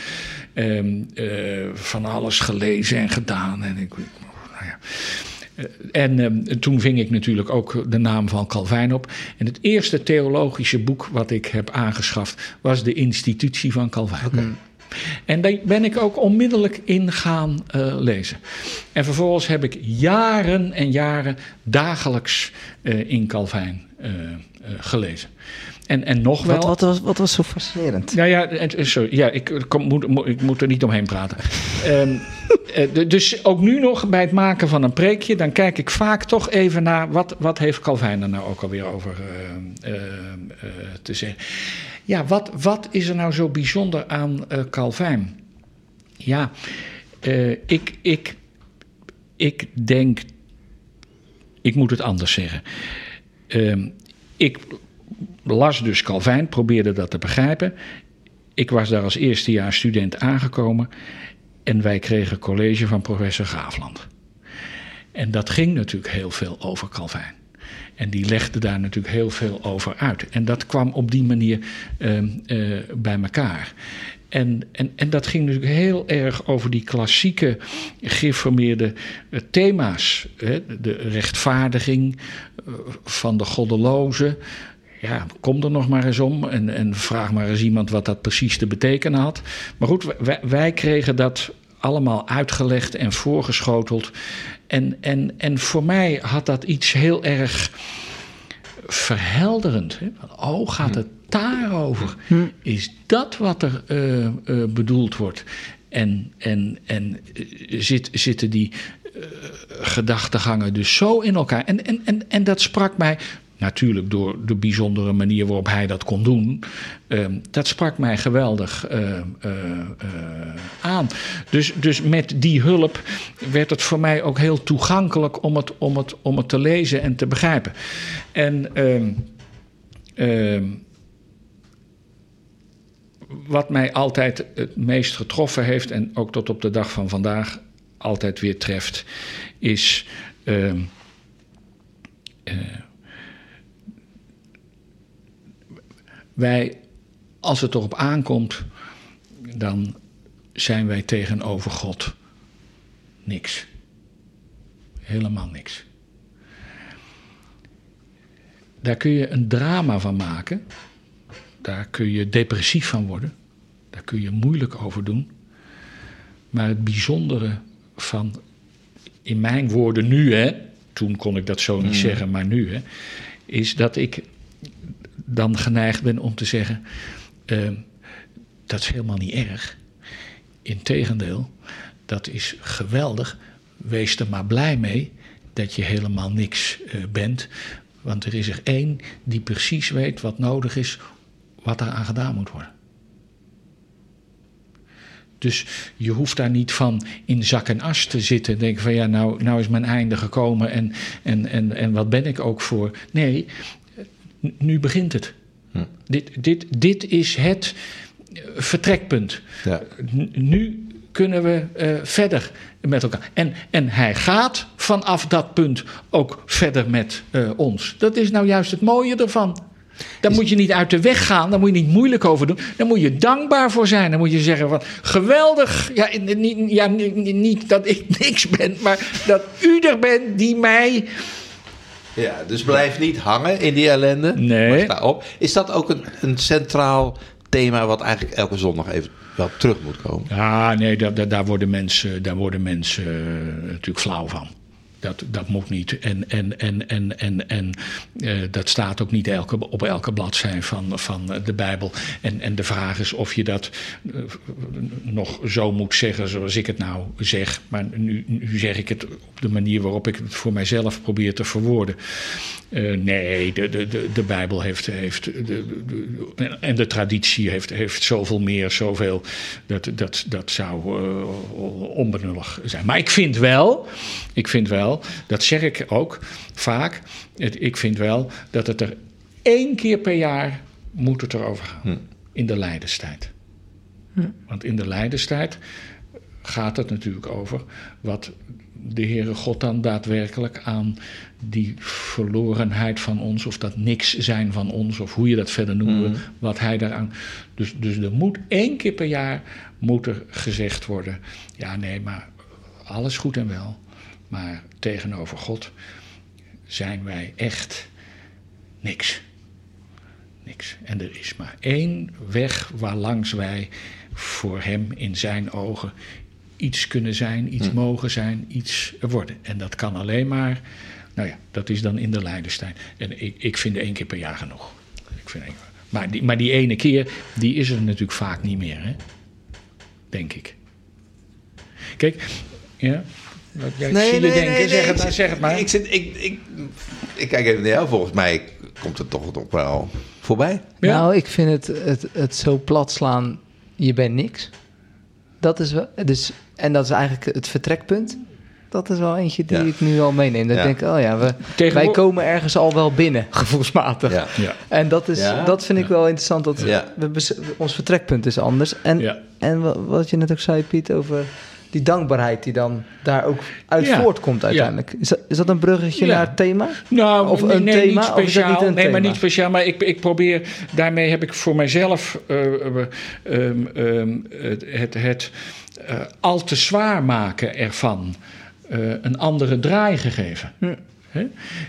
Speaker 5: ehm, eh, van alles gelezen en gedaan. En ik, nou ja. Eh, En ehm, toen ving ik natuurlijk ook de naam van Calvijn op. En het eerste theologische boek wat ik heb aangeschaft was de institutie van Calvijn. En daar ben ik ook onmiddellijk in gaan eh, lezen. En vervolgens heb ik jaren en jaren dagelijks eh, in Calvijn eh, gelezen. En, en nog wel.
Speaker 4: Wat, wat, was, wat was zo fascinerend?
Speaker 5: Nou ja, sorry, ja ik, kom, moet, ik moet er niet omheen praten. <laughs> Ehm, eh, dus ook nu nog bij het maken van een preekje, dan kijk ik vaak toch even naar wat, wat heeft Calvijn er nou ook alweer over te zeggen. Ja, wat, wat is er nou zo bijzonder aan eh Calvijn? Ja, eh, ik, ik, ik denk, ik moet het anders zeggen. Ehm, ik las dus Calvijn, probeerde dat te begrijpen. Ik was daar als eerstejaars student aangekomen en wij kregen college van professor Graafland. En dat ging natuurlijk heel veel over Calvijn. En die legde daar natuurlijk heel veel over uit. En dat kwam op die manier ehm, eh, bij elkaar. En, en, en dat ging natuurlijk heel erg over die klassieke geformeerde eh, thema's. Hè? De rechtvaardiging eh, van de goddeloze. Ja, kom er nog maar eens om en, en vraag maar eens iemand wat dat precies te betekenen had. Maar goed, wij, wij kregen dat allemaal uitgelegd en voorgeschoteld. En, en, en voor mij had dat iets heel erg verhelderend. Hè? Oh, gaat het daarover? Is dat wat er eh, eh, bedoeld wordt? En, en, en eh, zit, zitten die gedachtegangen dus zo in elkaar? En, en, en, en dat sprak mij, natuurlijk door de bijzondere manier waarop hij dat kon doen, ehm, dat sprak mij geweldig eh, eh, eh, aan. Dus, dus met die hulp werd het voor mij ook heel toegankelijk om het, om het, om het te lezen en te begrijpen. En ehm, ehm, wat mij altijd het meest getroffen heeft en ook tot op de dag van vandaag altijd weer treft, is wij, als het erop aankomt, dan zijn wij tegenover God niks. Helemaal niks. Daar kun je een drama van maken. Daar kun je depressief van worden. Daar kun je moeilijk over doen. Maar het bijzondere van, in mijn woorden nu, hè, toen kon ik dat zo niet zeggen, maar nu, hè, is dat ik dan geneigd ben om te zeggen: eh, dat is helemaal niet erg. Integendeel, dat is geweldig. Wees er maar blij mee dat je helemaal niks eh, bent. Want er is er één die precies weet wat nodig is, wat er aan gedaan moet worden. Dus je hoeft daar niet van in zak en as te zitten. en Denken van ja, nou, nou is mijn einde gekomen en, en, en, en wat ben ik ook voor. Nee, nu begint het. Dit, dit, dit is het eh, vertrekpunt.
Speaker 3: Ja.
Speaker 5: Nu kunnen we eh, verder met elkaar. En, en hij gaat vanaf dat punt ook verder met eh, ons. Dat is nou juist het mooie ervan. Daar moet je niet uit de weg gaan, daar moet je niet moeilijk over doen. Daar moet je dankbaar voor zijn. Dan moet je zeggen van geweldig. Ja, niet, ja, niet, niet dat ik <laughs> niks ben, maar dat u er bent die mij.
Speaker 3: Ja, dus blijf niet hangen in die ellende.
Speaker 5: Nee.
Speaker 3: Maar op. Is dat ook een, een centraal thema wat eigenlijk elke zondag even wel terug moet komen?
Speaker 5: Ja, nee, daar, daar, daar worden mensen, daar worden mensen eh, natuurlijk flauw van. Dat, dat moet niet. En, en, en, en, en, en eh, dat staat ook niet elke, op elke bladzij van, van de Bijbel. En, en de vraag is of je dat eh, nog zo moet zeggen zoals ik het nou zeg. Maar nu, nu zeg ik het op de manier waarop ik het voor mijzelf probeer te verwoorden. Eh, nee, de, de, de, de Bijbel heeft. heeft de, en de traditie heeft, heeft zoveel meer, zoveel. Dat, dat, dat zou onbenullig zijn. Maar ik vind wel, ik vind wel, dat zeg ik ook vaak. Het, ik vind wel dat het er één keer per jaar moet het erover gaan. In de lijdenstijd. Want in de lijdenstijd gaat het natuurlijk over wat de Heere God dan daadwerkelijk aan die verlorenheid van ons, of dat niks zijn van ons, of hoe je dat verder noemt, wil, wat hij daaraan. Dus, dus er moet één keer per jaar moet er gezegd worden: ja, nee, maar alles goed en wel, maar tegenover God zijn wij echt niks. Niks. En er is maar één weg waarlangs wij voor hem in zijn ogen iets kunnen zijn, iets mogen zijn, iets worden. En dat kan alleen maar, nou ja, dat is dan in de Leidenstein. En ik, ik vind één keer per jaar genoeg. Ik vind één. Maar, die, maar die ene keer, die is er natuurlijk vaak niet meer, hè? denk ik. Kijk, ja. Wat jij nee, denken, zeg, het maar,
Speaker 3: ik,
Speaker 5: zeg het maar.
Speaker 3: Ik, zit, ik, ik, ik kijk even naar jou. Volgens mij komt het toch nog wel voorbij.
Speaker 5: Ja.
Speaker 4: Nou, ik vind het, het, het zo plat slaan, je bent niks. Dat is wel, dus, en dat is eigenlijk het vertrekpunt. Dat is wel eentje die
Speaker 3: Ja.
Speaker 4: ik nu al meeneem. Dat
Speaker 3: Ja.
Speaker 4: ik denk, oh ja, we, wij komen ergens al wel binnen, <laughs> gevoelsmatig.
Speaker 3: Ja.
Speaker 5: Ja.
Speaker 4: En dat, is,
Speaker 3: Ja.
Speaker 4: dat vind ik wel interessant. Dat
Speaker 3: Ja.
Speaker 4: we, ons vertrekpunt is anders. En,
Speaker 5: Ja.
Speaker 4: en wa- wat je net ook zei, Piet, over die dankbaarheid die dan daar ook uit
Speaker 5: Ja.
Speaker 4: voortkomt uiteindelijk. Is, dat, is dat een bruggetje
Speaker 5: Ja.
Speaker 4: naar het thema?
Speaker 5: Nou,
Speaker 4: Of
Speaker 5: nee,
Speaker 4: een
Speaker 5: nee,
Speaker 4: thema,
Speaker 5: niet
Speaker 4: of
Speaker 5: speciaal.
Speaker 4: niet een
Speaker 5: nee, maar niet speciaal. Maar ik, ik probeer, daarmee heb ik voor mijzelf eh, eh, ehm, ehm, het, het, het eh, al te zwaar maken ervan een andere draai gegeven.
Speaker 4: Hm.
Speaker 5: Hè?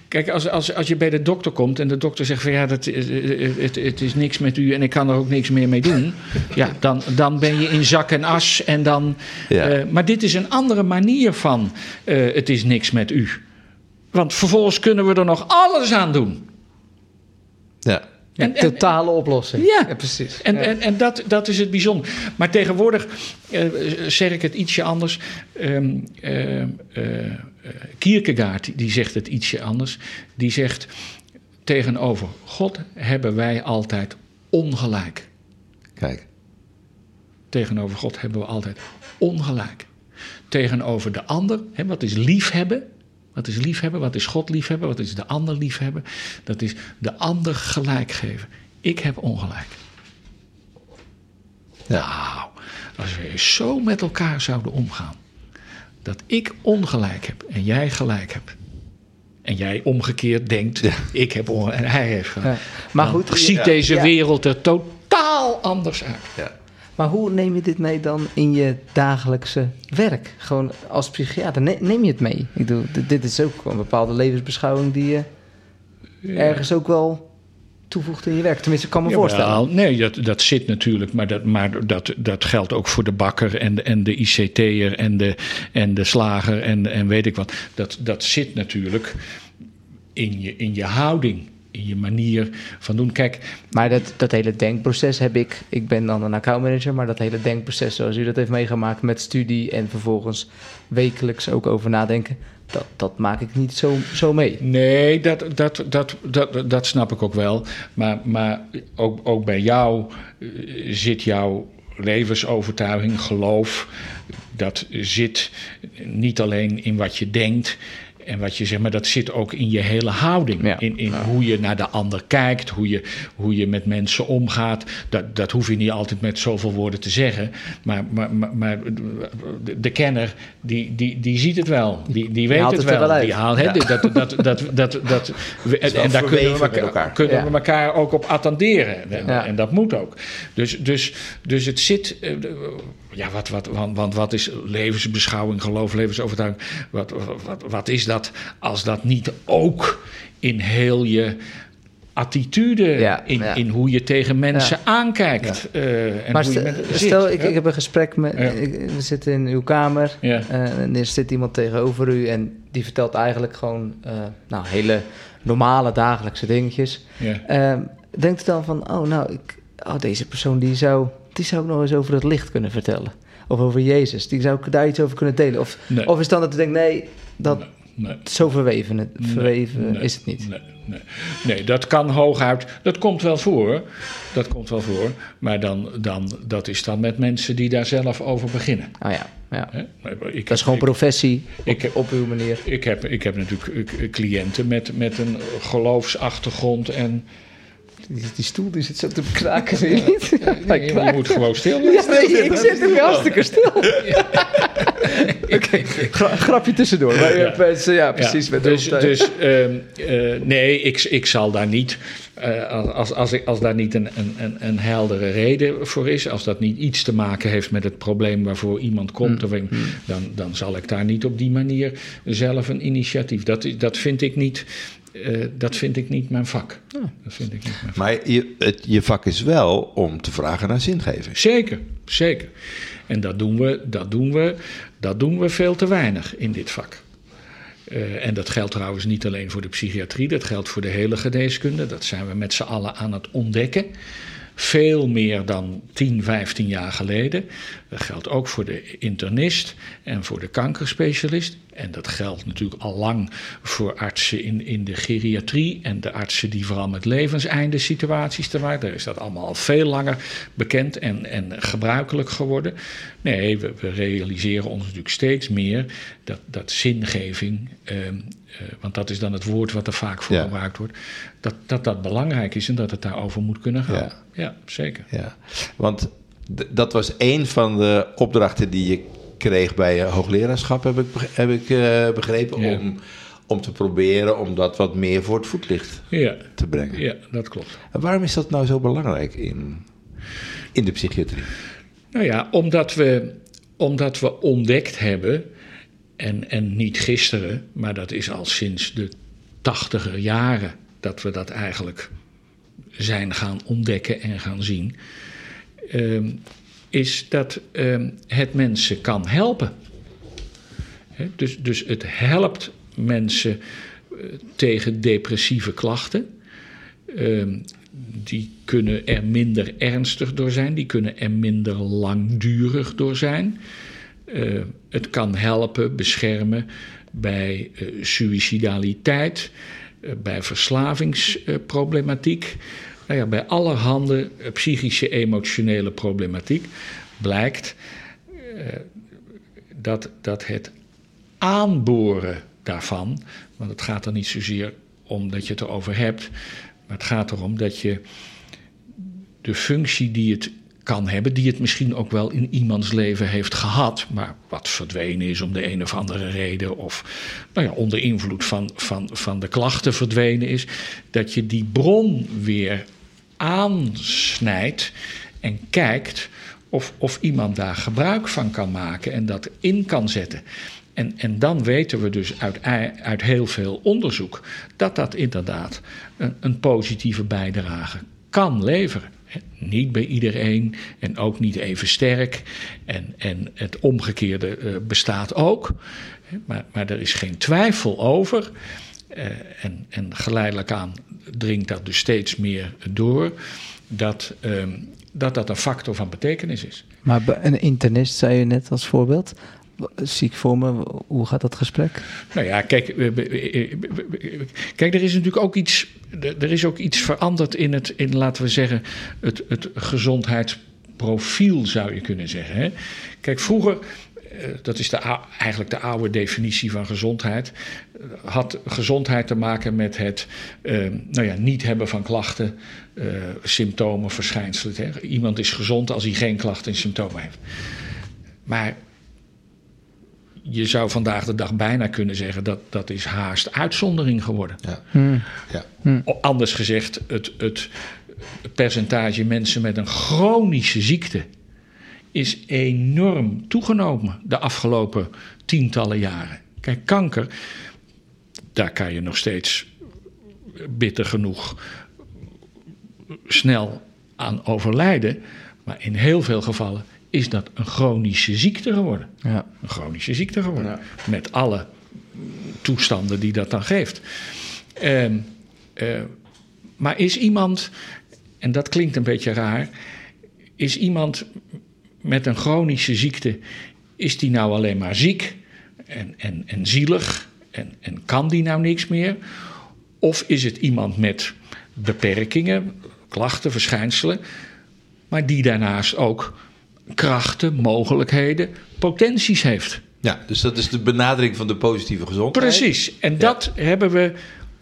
Speaker 5: Kijk, als, als, als je bij de dokter komt en de dokter zegt van ja, dat, eh, eh, het, het is niks met u en ik kan er ook niks meer mee doen. <laughs> ja, dan, dan ben je in zak en as en dan.
Speaker 3: Ja.
Speaker 5: eh, maar dit is een andere manier van eh, het is niks met u. Want vervolgens kunnen we er nog alles aan doen.
Speaker 3: Ja.
Speaker 5: En- en-
Speaker 4: Totale oplossing.
Speaker 5: Ja.
Speaker 4: precies.
Speaker 5: En,
Speaker 4: Ja.
Speaker 5: en, en dat, dat is het bijzonder. Maar tegenwoordig eh, zeg ik het ietsje anders. Eh, Kierkegaard die- die zegt het ietsje anders. Die zegt tegenover God hebben wij altijd ongelijk.
Speaker 3: Kijk.
Speaker 5: Tegenover God hebben we altijd ongelijk. Tegenover de ander, hè, wat is liefhebben? Wat is liefhebben? Wat is God liefhebben? Wat is de ander liefhebben? Dat is de ander gelijk geven. Ik heb ongelijk. Nou, als we zo met elkaar zouden omgaan. Dat ik ongelijk heb en jij gelijk hebt. En jij omgekeerd denkt, ik heb ongelijk en hij heeft gelijk.
Speaker 4: Ja. Maar
Speaker 5: Dan
Speaker 4: goed,
Speaker 5: ziet
Speaker 4: ja.
Speaker 5: deze
Speaker 4: Ja.
Speaker 5: wereld er totaal anders uit.
Speaker 3: Ja.
Speaker 4: Maar hoe neem je dit mee dan in je dagelijkse werk? Gewoon als psychiater, ne- neem je het mee? Ik bedoel, dit, dit is ook een bepaalde levensbeschouwing die je ergens ook wel toevoegt in je werk. Tenminste, ik kan me
Speaker 5: Jawel,
Speaker 4: voorstellen.
Speaker 5: Nee, dat, dat zit natuurlijk, maar, dat, maar dat, dat geldt ook voor de bakker en de, en de ICT'er en de, en de slager en, en weet ik wat. Dat, dat zit natuurlijk in je, in je houding, in je manier van doen. Kijk,
Speaker 4: Maar dat, dat hele denkproces heb ik. Ik ben dan een accountmanager, maar dat hele denkproces zoals u dat heeft meegemaakt met studie en vervolgens wekelijks ook over nadenken. Dat, dat maak ik niet zo, zo mee.
Speaker 5: Nee, dat, dat, dat, dat, dat snap ik ook wel. Maar, maar ook, ook bij jou eh, zit jouw levensovertuiging, geloof. Dat zit niet alleen in wat je denkt. En wat je zegt, maar dat zit ook in je hele houding.
Speaker 4: Ja.
Speaker 5: In, in hoe je naar de ander kijkt, hoe je, hoe je met mensen omgaat. Dat, dat hoef je niet altijd met zoveel woorden te zeggen. Maar, maar, maar, maar de, de kenner, die, die, die ziet het wel. Die, die weet het
Speaker 4: het
Speaker 5: wel. Die haalt, hè, dat, dat, dat, dat, dat, dat, we-
Speaker 3: is wel
Speaker 5: en daar kunnen, we elkaar,
Speaker 3: elkaar.
Speaker 5: kunnen we elkaar ook op attenderen. En dat moet ook. Dus, dus, dus het zit. eh, Ja, wat, wat, want, want wat is levensbeschouwing, geloof, levensovertuiging? Wat, wat, wat is dat als dat niet ook in heel je attitude,
Speaker 4: Ja,
Speaker 5: in,
Speaker 4: ja.
Speaker 5: in hoe je tegen mensen aankijkt. eh, en
Speaker 4: maar
Speaker 5: hoe je
Speaker 4: stel,
Speaker 5: zit,
Speaker 4: ik, ik heb een gesprek met. Ik- we zitten in uw kamer eh, en er zit iemand tegenover u en die vertelt eigenlijk gewoon eh, nou, hele normale dagelijkse dingetjes.
Speaker 5: Ja.
Speaker 4: Ehm, denkt u dan van, oh nou, ik, oh, deze persoon die zou, die zou ik nog eens over het licht kunnen vertellen. Of over Jezus, die zou ik daar iets over kunnen delen. Of,
Speaker 5: Nee.
Speaker 4: of is dan dat u denkt, nee, dat,
Speaker 5: Nee.
Speaker 4: zo verweven, het, verweven is het niet.
Speaker 5: Nee, nee. nee, dat kan hooguit. Dat komt wel voor. Dat komt wel voor. Maar dan, dan, dat is dan met mensen die daar zelf over beginnen.
Speaker 4: Oh ja, ja.
Speaker 5: Ik,
Speaker 4: Dat is gewoon
Speaker 5: ik,
Speaker 4: professie
Speaker 5: ik
Speaker 4: op,
Speaker 5: heb-
Speaker 4: op uw manier.
Speaker 5: ik heb, ik heb natuurlijk cliënten met, met een geloofsachtergrond. En
Speaker 4: Die, die stoel die zit zo te kraken, je niet?
Speaker 5: nee, je moet gewoon stil
Speaker 4: Ja, nee, ik zit nu hartstikke stil. <laughs> <laughs> Oké, gra- grapje tussendoor.
Speaker 5: Ja.
Speaker 4: ja. ja, precies. Met
Speaker 5: dus
Speaker 4: de
Speaker 5: dus ehm, eh, nee, ik, ik zal daar niet, eh, als, als, ik, als daar niet een, een, een, een heldere reden voor is, als dat niet iets te maken heeft met het probleem waarvoor iemand komt, of een- dan, dan zal ik daar niet op die manier zelf een initiatief. Dat, dat, vind, ik niet, eh, dat vind ik niet mijn vak. Dat vind ik niet mijn vak.
Speaker 3: Maar je, het, je vak is wel om te vragen naar zingeving.
Speaker 5: Zeker, zeker. En dat doen we, dat doen we, dat doen we veel te weinig in dit vak. Eh, en dat geldt trouwens niet alleen voor de psychiatrie, dat geldt voor de hele geneeskunde. Dat zijn we met z'n allen aan het ontdekken. Veel meer dan 10, 15 jaar geleden. Dat geldt ook voor de internist en voor de kankerspecialist. En dat geldt natuurlijk al lang voor artsen in, in de geriatrie en de artsen die vooral met levenseinde situaties te maken. Daar is dat allemaal al veel langer bekend en, en gebruikelijk geworden. Nee, we, we realiseren ons natuurlijk steeds meer dat, dat zingeving, ehm, eh, want dat is dan het woord wat er vaak voor
Speaker 3: Ja.
Speaker 5: gebruikt wordt, dat, dat dat belangrijk is en dat het daarover moet kunnen gaan.
Speaker 3: Ja.
Speaker 5: Ja, zeker.
Speaker 3: Ja, want dat was een van de opdrachten die je kreeg bij je hoogleraarschap, heb ik, heb ik eh, begrepen.
Speaker 5: Ja.
Speaker 3: Om, om te proberen om dat wat meer voor het voetlicht
Speaker 5: Ja,
Speaker 3: te brengen.
Speaker 5: ja dat klopt.
Speaker 3: En waarom is dat nou zo belangrijk in, in de psychiatrie?
Speaker 5: Nou ja, omdat we, omdat we ontdekt hebben, en, en niet gisteren, maar dat is al sinds de tachtiger jaren dat we dat eigenlijk zijn gaan ontdekken en gaan zien, ehm, is dat ehm, het mensen kan helpen. Dus, dus het helpt mensen eh, tegen depressieve klachten. Ehm, die kunnen er minder ernstig door zijn, die kunnen er minder langdurig door zijn. Eh, het kan helpen, beschermen bij eh, suïcidaliteit, eh, bij verslavingsproblematiek. nou ja, bij allerhande psychische, emotionele problematiek blijkt dat, dat het aanboren daarvan, want het gaat er niet zozeer om dat je het erover hebt, maar het gaat erom dat je de functie die het kan hebben, die het misschien ook wel in iemands leven heeft gehad, maar wat verdwenen is om de een of andere reden, of nou ja, onder invloed van, van, van de klachten verdwenen is, dat je die bron weer aansnijdt en kijkt of, of iemand daar gebruik van kan maken en dat in kan zetten. En, en dan weten we dus uit, uit heel veel onderzoek dat dat inderdaad een, een positieve bijdrage kan leveren. Niet bij iedereen en ook niet even sterk. En, en het omgekeerde uh, bestaat ook. Maar, maar er is geen twijfel over. Uh, en, en geleidelijk aan dringt dat dus steeds meer door. Dat, uh, dat dat een factor van betekenis is.
Speaker 4: Maar een internist zei je net als voorbeeld. Zie ik voor me, hoe gaat dat gesprek?
Speaker 5: Nou ja, kijk, kijk er is natuurlijk ook iets, er is ook iets veranderd in het, in, laten we zeggen, het, het gezondheidsprofiel zou je kunnen zeggen. Hè? Kijk, vroeger, dat is de, eigenlijk de oude definitie van gezondheid, had gezondheid te maken met het uh, nou ja, niet hebben van klachten, uh, symptomen, verschijnselen. Hè? Iemand is gezond als hij geen klachten en symptomen heeft. Maar je zou vandaag de dag bijna kunnen zeggen dat dat is haast uitzondering geworden.
Speaker 3: Ja. Hmm. Ja.
Speaker 5: Hmm. Anders gezegd, het, het percentage mensen met een chronische ziekte is enorm toegenomen de afgelopen tientallen jaren. Kijk, kanker, daar kan je nog steeds bitter genoeg snel aan overlijden. Maar in heel veel gevallen is dat een chronische ziekte geworden.
Speaker 4: Ja.
Speaker 5: Een chronische ziekte geworden. Ja. Met alle toestanden die dat dan geeft. Uh, uh, maar is iemand, en dat klinkt een beetje raar, is iemand met een chronische ziekte, is die nou alleen maar ziek en, en, en zielig en, en kan die nou niks meer? Of is het iemand met beperkingen, klachten, verschijnselen, maar die daarnaast ook krachten, mogelijkheden, potenties heeft.
Speaker 3: Ja, dus dat is de benadering van de positieve gezondheid.
Speaker 5: Precies, en dat ja. hebben we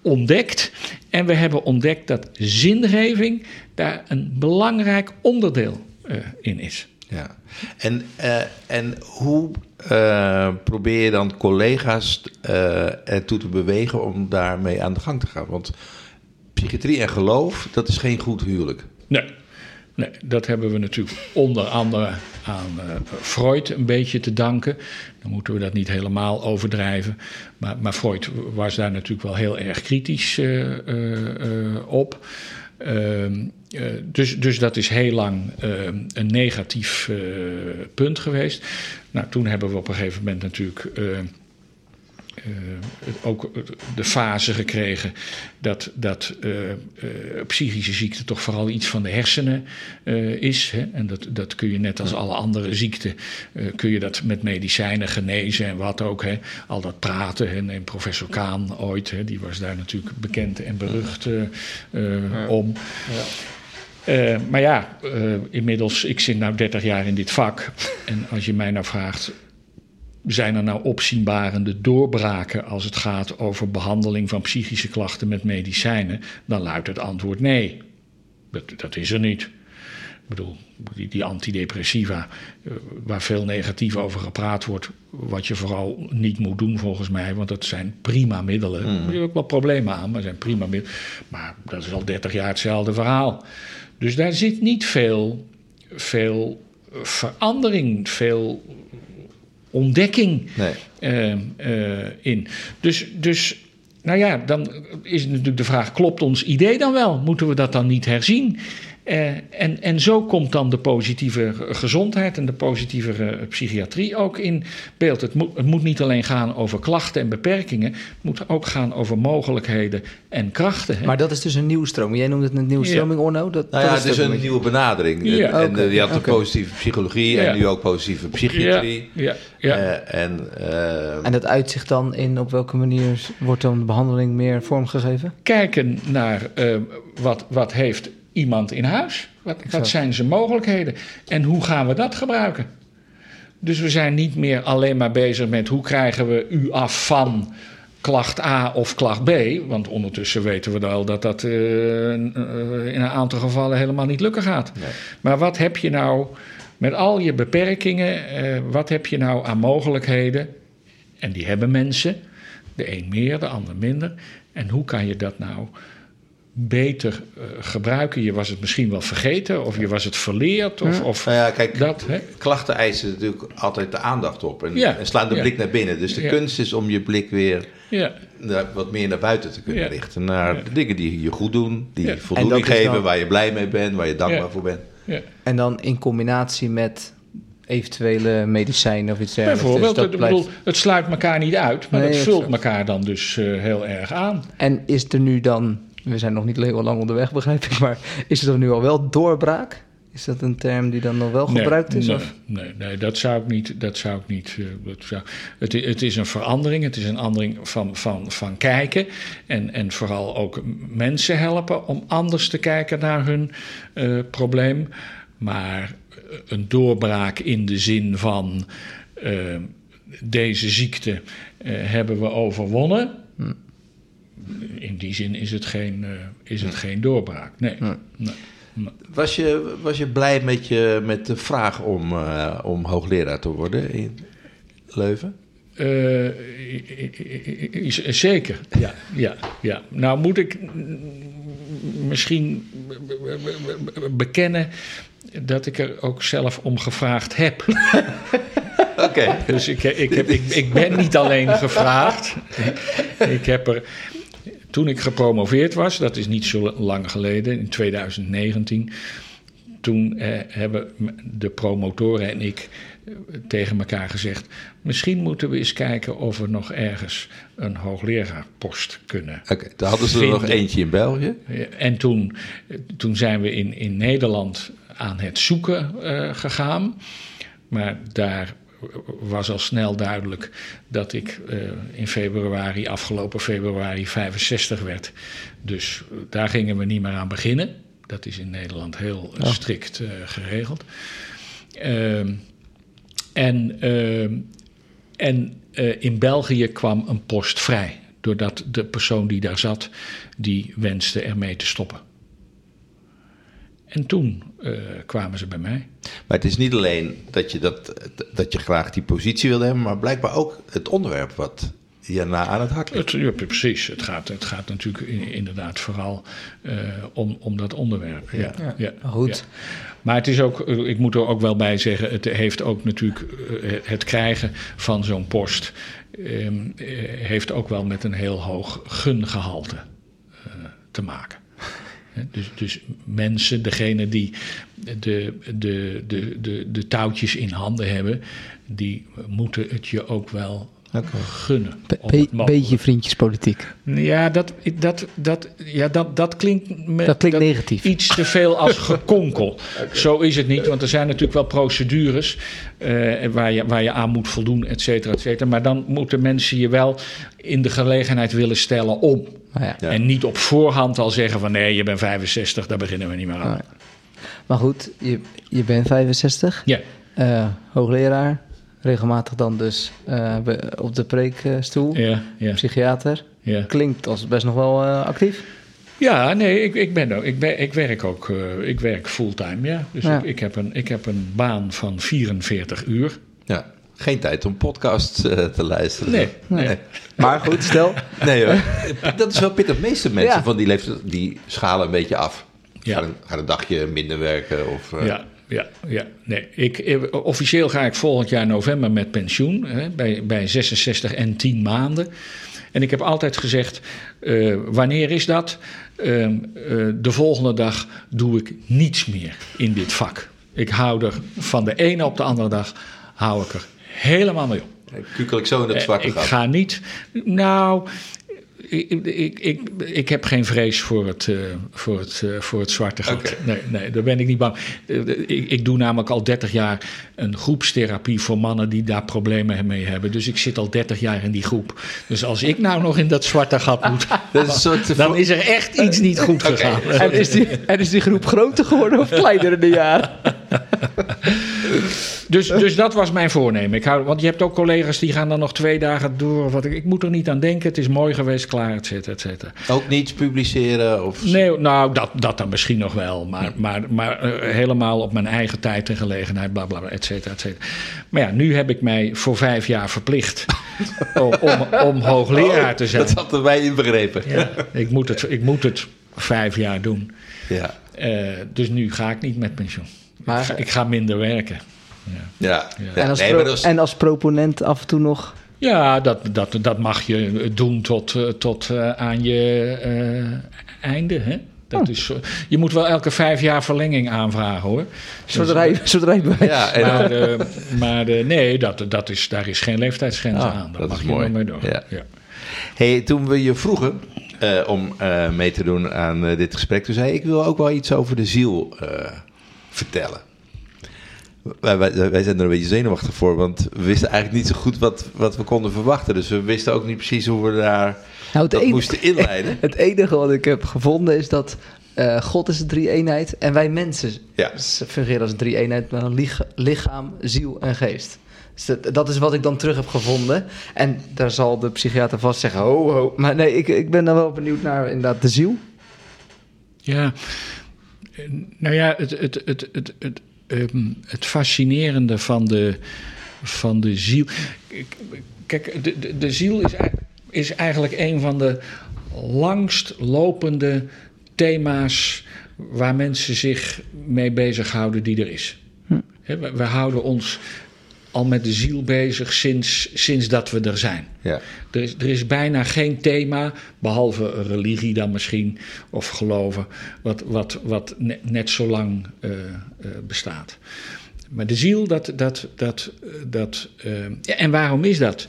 Speaker 5: ontdekt. En we hebben ontdekt dat zingeving daar een belangrijk onderdeel uh, in is.
Speaker 3: Ja, en, uh, en hoe uh, probeer je dan collega's ertoe te bewegen om daarmee aan de gang te gaan? Want psychiatrie en geloof, dat is geen goed huwelijk.
Speaker 5: Nee. Nee, dat hebben we natuurlijk onder andere aan uh, Freud een beetje te danken. Dan moeten we dat niet helemaal overdrijven. Maar, maar Freud was daar natuurlijk wel heel erg kritisch uh, uh, op. Ehm, dus, dus dat is heel lang een negatief punt geweest. Nou, toen hebben we op een gegeven moment natuurlijk ook de fase gekregen dat, dat psychische ziekte toch vooral iets van de hersenen is. Hè? En dat, dat kun je net als alle andere ziekten, kun je dat met medicijnen genezen en wat ook. Hè? Al dat praten. Hè? En professor Kaan ooit, hè? die was daar natuurlijk bekend en berucht om. Ja. Uh, maar ja, uh, inmiddels, ik zit nu 30 jaar in dit vak. En als je mij nou vraagt, zijn er nou opzienbarende doorbraken als het gaat over behandeling van psychische klachten met medicijnen? Dan luidt het antwoord nee. Dat, dat is er niet. Ik bedoel, die, die antidepressiva, uh, waar veel negatief over gepraat wordt, wat je vooral niet moet doen volgens mij, want dat zijn prima middelen. Mm. Er ook wel problemen aan, maar zijn prima middelen. Maar dat is al 30 jaar hetzelfde verhaal. Dus daar zit niet veel, veel verandering, veel ontdekking
Speaker 3: nee.
Speaker 5: uh, uh, in. Dus, dus, nou ja, dan is natuurlijk de vraag: klopt ons idee dan wel? Moeten we dat dan niet herzien? Eh, en, en zo komt dan de positieve gezondheid en de positieve psychiatrie ook in beeld. Het moet, het moet niet alleen gaan over klachten en beperkingen, het moet ook gaan over mogelijkheden en krachten. hè.
Speaker 4: Maar dat is dus een nieuwe stroming. Jij noemde het een nieuwe
Speaker 5: Ja.
Speaker 4: stroming, Orno? Dat,
Speaker 3: Nou
Speaker 4: dat
Speaker 3: ja,
Speaker 4: is
Speaker 3: het is een nieuwe benadering.
Speaker 5: Ja.
Speaker 3: En eh, je had de positieve psychologie
Speaker 5: Ja.
Speaker 3: en nu ook positieve psychiatrie.
Speaker 5: Ja, ja, ja.
Speaker 3: Eh, en, eh,
Speaker 4: En dat uitzicht dan in op welke manier wordt dan de behandeling meer vormgegeven?
Speaker 5: kijken naar wat, wat heeft iemand in huis? Wat, wat zijn zijn mogelijkheden? En hoe gaan we dat gebruiken? Dus we zijn niet meer alleen maar bezig met hoe krijgen we u af van klacht A of klacht B. Want ondertussen weten we wel dat dat eh, in een aantal gevallen helemaal niet lukken gaat.
Speaker 3: Nee.
Speaker 5: Maar wat heb je nou met al je beperkingen, eh, wat heb je nou aan mogelijkheden? En die hebben mensen, de een meer, de ander minder. En hoe kan je dat nou beter eh, gebruiken? Je was het misschien wel vergeten, of je was het verleerd, of, of
Speaker 3: nou ja, kijk,
Speaker 5: dat. Hè?
Speaker 3: klachten eisen natuurlijk altijd de aandacht op en,
Speaker 5: Ja.
Speaker 3: en slaan de
Speaker 5: Ja.
Speaker 3: blik naar binnen. Dus de
Speaker 5: Ja.
Speaker 3: kunst is om je blik weer
Speaker 5: Ja,
Speaker 3: naar- wat meer naar buiten te kunnen
Speaker 5: Ja.
Speaker 3: richten. Naar
Speaker 5: Ja.
Speaker 3: de dingen die je goed doen, die voldoening geven,
Speaker 4: dan-
Speaker 3: waar je blij mee bent, waar je dankbaar
Speaker 5: Ja.
Speaker 3: voor bent.
Speaker 5: ja.
Speaker 4: En dan in combinatie met eventuele medicijnen of iets dergelijks.
Speaker 5: Bijvoorbeeld,
Speaker 4: Dus
Speaker 5: het,
Speaker 4: dat blijft-
Speaker 5: bedoel, het sluit elkaar niet uit, maar
Speaker 4: Nee,
Speaker 5: het vult
Speaker 4: exact.
Speaker 5: elkaar dan dus eh, heel erg aan.
Speaker 4: En is er nu dan, we zijn nog niet heel lang onderweg begrijp ik, maar is er dan nu al wel doorbraak? Is dat een term die dan nog wel gebruikt is?
Speaker 5: Nee,
Speaker 4: of?
Speaker 5: nee, nee, dat zou ik niet. Dat zou ik niet eh, dat zou, het, het is een verandering. Het is een verandering van, van, van kijken. En, en vooral ook mensen helpen om anders te kijken naar hun eh, probleem. Maar eh, een doorbraak in de zin van deze ziekte hebben we overwonnen. In die zin is het geen, eh, is het geen doorbraak. Nee. nee.
Speaker 3: Was je, was je blij met, je, met de vraag om, eh, om hoogleraar te worden in Leuven?
Speaker 5: Eh, zeker, ja, ja, ja. Nou moet ik misschien be- be- be- bekennen dat ik er ook zelf om gevraagd heb. <laughs>
Speaker 3: Oké.
Speaker 5: Dus ik, ik, heb, ik, ik ben niet alleen gevraagd. <laughs> Ik heb er, toen ik gepromoveerd was, dat is niet zo lang geleden, in 2019, toen eh, hebben de promotoren en ik eh, tegen elkaar gezegd: misschien moeten we eens kijken of we nog ergens een hoogleraarpost kunnen.
Speaker 3: Oké, daar hadden ze er nog eentje in België.
Speaker 5: Eh, En toen, eh, toen zijn we in, in Nederland aan het zoeken gegaan. Maar daar was al snel duidelijk dat ik eh, in februari, afgelopen februari, 65 werd. Dus eh, daar gingen we niet meer aan beginnen. Dat is in Nederland heel eh, strikt geregeld. Ehm, en ehm, en in België kwam een post vrij. Doordat de persoon die daar zat, die wenste ermee te stoppen. En toen eh, kwamen ze bij mij.
Speaker 3: Maar het is niet alleen dat je, dat, dat je graag die positie wil hebben, maar blijkbaar ook het onderwerp wat je na aan het hart ligt.
Speaker 5: Het, ja, precies. Het gaat, het gaat natuurlijk in- inderdaad vooral eh, om, om dat onderwerp. Ja,
Speaker 4: Ja,
Speaker 5: ja,
Speaker 4: goed.
Speaker 5: ja. Maar het is ook, eh, ik moet er ook wel bij zeggen, het heeft ook natuurlijk eh, het krijgen van zo'n post. ehm, eh, heeft ook wel met een heel hoog gungehalte eh, te maken. Dus, dus mensen, degene die de, de, de, de, de touwtjes in handen hebben, die moeten het je ook wel gunnen.
Speaker 4: Be- beetje vriendjespolitiek.
Speaker 5: ja, dat, dat, dat, ja dat, dat klinkt, me-
Speaker 4: Dat klinkt negatief.
Speaker 5: iets te veel als <laughs> gekonkel. Zo is het niet, want er zijn natuurlijk wel procedures eh, waar, je, waar je aan moet voldoen, et cetera, et cetera. Maar dan moeten mensen je wel in de gelegenheid willen stellen om.
Speaker 4: Nou ja.
Speaker 3: Ja.
Speaker 5: En niet op voorhand al zeggen van nee, je bent 65, daar beginnen we niet meer aan.
Speaker 4: Nou ja. Maar goed, je, je bent 65,
Speaker 5: Ja,
Speaker 4: eh, hoogleraar, regelmatig dan dus eh, op de preekstoel,
Speaker 5: ja, ja.
Speaker 4: psychiater.
Speaker 5: ja.
Speaker 4: Klinkt als best nog wel eh, actief.
Speaker 5: Ja, nee, ik, ik, ben, ook- ik, ben, ik werk ook eh, ik werk fulltime, ja. Dus
Speaker 4: Ja.
Speaker 5: Ik, ik, heb een, ik heb een baan van 44 uur.
Speaker 3: Ja. Geen tijd om podcasts eh, te luisteren.
Speaker 5: Nee,
Speaker 3: nee.
Speaker 4: Maar goed, stel.
Speaker 3: Nee hoor. <laughs> Dat is wel pittig. De meeste mensen
Speaker 4: Ja.
Speaker 3: van die leeftijd, die schalen een beetje af.
Speaker 5: Ja.
Speaker 3: Gaan, een, gaan een dagje minder werken. Of, eh,
Speaker 5: Ja, ja, ja. Nee, ik, eh, officieel ga ik volgend jaar november met pensioen. Hè, bij, bij 66 en 10 maanden. En ik heb altijd gezegd: eh, wanneer is dat? Ehm, eh, de volgende dag doe ik niets meer in dit vak. Ik hou er van de ene op de andere dag hou ik er helemaal mee op.
Speaker 3: Kukel ik zo in het
Speaker 5: Eh,
Speaker 3: zwarte
Speaker 5: ik ga niet. Nou, ik, ik, ik, ik heb geen vrees voor het, eh, voor het, eh, voor het zwarte gat. Nee, nee, daar ben ik niet bang. Eh, Ik, ik doe namelijk al 30 jaar een groepstherapie voor mannen die daar problemen mee hebben. Dus ik zit al 30 jaar in die groep. Dus als ik nou nog in dat zwarte gat moet, <laughs>
Speaker 3: Dat is
Speaker 5: dan is er echt iets niet goed gegaan. <laughs>
Speaker 4: En is, die, en is die groep groter geworden of kleiner in de jaren? <laughs>
Speaker 5: Dus, dus dat was mijn voornemen. Ik hou, want je hebt ook collega's die gaan dan nog twee dagen door. Wat, ik, ik moet er niet aan denken. Het is mooi geweest, klaar, et cetera, et cetera.
Speaker 3: ook niets publiceren of...
Speaker 5: Nee, nou, dat, dat dan misschien nog wel. Maar, maar, maar eh, helemaal op mijn eigen tijd en gelegenheid, bla bla bla, et cetera, et cetera. Maar ja, nu heb ik mij voor vijf jaar verplicht <laughs> om, om, om hoogleraar te zijn.
Speaker 3: Dat hadden wij inbegrepen.
Speaker 5: Ja, ik, moet het, ik moet het vijf jaar doen.
Speaker 3: Ja.
Speaker 5: Eh, dus nu ga ik niet met pensioen.
Speaker 4: Maar-
Speaker 5: ik, ga, ik ga minder werken.
Speaker 3: Ja. Ja.
Speaker 4: En als,
Speaker 3: nee,
Speaker 4: pro- en als proponent af en toe nog.
Speaker 5: Ja, dat, dat, dat mag je doen tot, eh, tot eh, aan je eh, einde. Hè? Dat is, zo- je moet wel elke vijf jaar verlenging aanvragen hoor.
Speaker 4: Zodra je, zodra je bewijs.
Speaker 3: ja, en
Speaker 5: Maar, eh, maar eh, nee, dat, dat is, daar is geen leeftijdsgrens
Speaker 3: Ah,
Speaker 5: aan. Daar
Speaker 3: dat
Speaker 5: mag
Speaker 3: is
Speaker 5: je
Speaker 3: mooi.
Speaker 5: nog mee door.
Speaker 3: Ja.
Speaker 5: Ja.
Speaker 3: Hey, toen we je vroegen eh, om eh, mee te doen aan eh, dit gesprek, toen zei ik wil ook wel iets over de ziel eh, vertellen. Wij, wij, wij zijn er een beetje zenuwachtig voor, want we wisten eigenlijk niet zo goed wat, wat we konden verwachten. Dus we wisten ook niet precies hoe we daar
Speaker 4: Nou, het,
Speaker 3: dat
Speaker 4: enige,
Speaker 3: moesten inleiden. <laughs>
Speaker 4: het enige wat ik heb gevonden is dat eh, God is een drie-eenheid en wij mensen
Speaker 3: Ja.
Speaker 4: fungeren als een drie-eenheid met een lich- lichaam, ziel en geest. Dus dat, dat is wat ik dan terug heb gevonden. En daar zal de psychiater vast zeggen, ho, ho. Maar nee, ik, ik ben dan wel benieuwd naar inderdaad de ziel.
Speaker 5: Ja, nou ja, het, het, het, het, het, ehm, het fascinerende van de, van de ziel. Kijk, de, de, de ziel is, is eigenlijk een van de langst lopende thema's waar mensen zich mee bezighouden die er is. We, we houden ons al met de ziel bezig sinds, sinds dat we er zijn.
Speaker 3: Ja.
Speaker 5: Er is, er is bijna geen thema, behalve religie dan misschien, of geloven, wat, wat, wat ne- net zo lang eh, eh, bestaat. Maar de ziel, dat. dat, dat, eh, dat ja, en waarom is dat?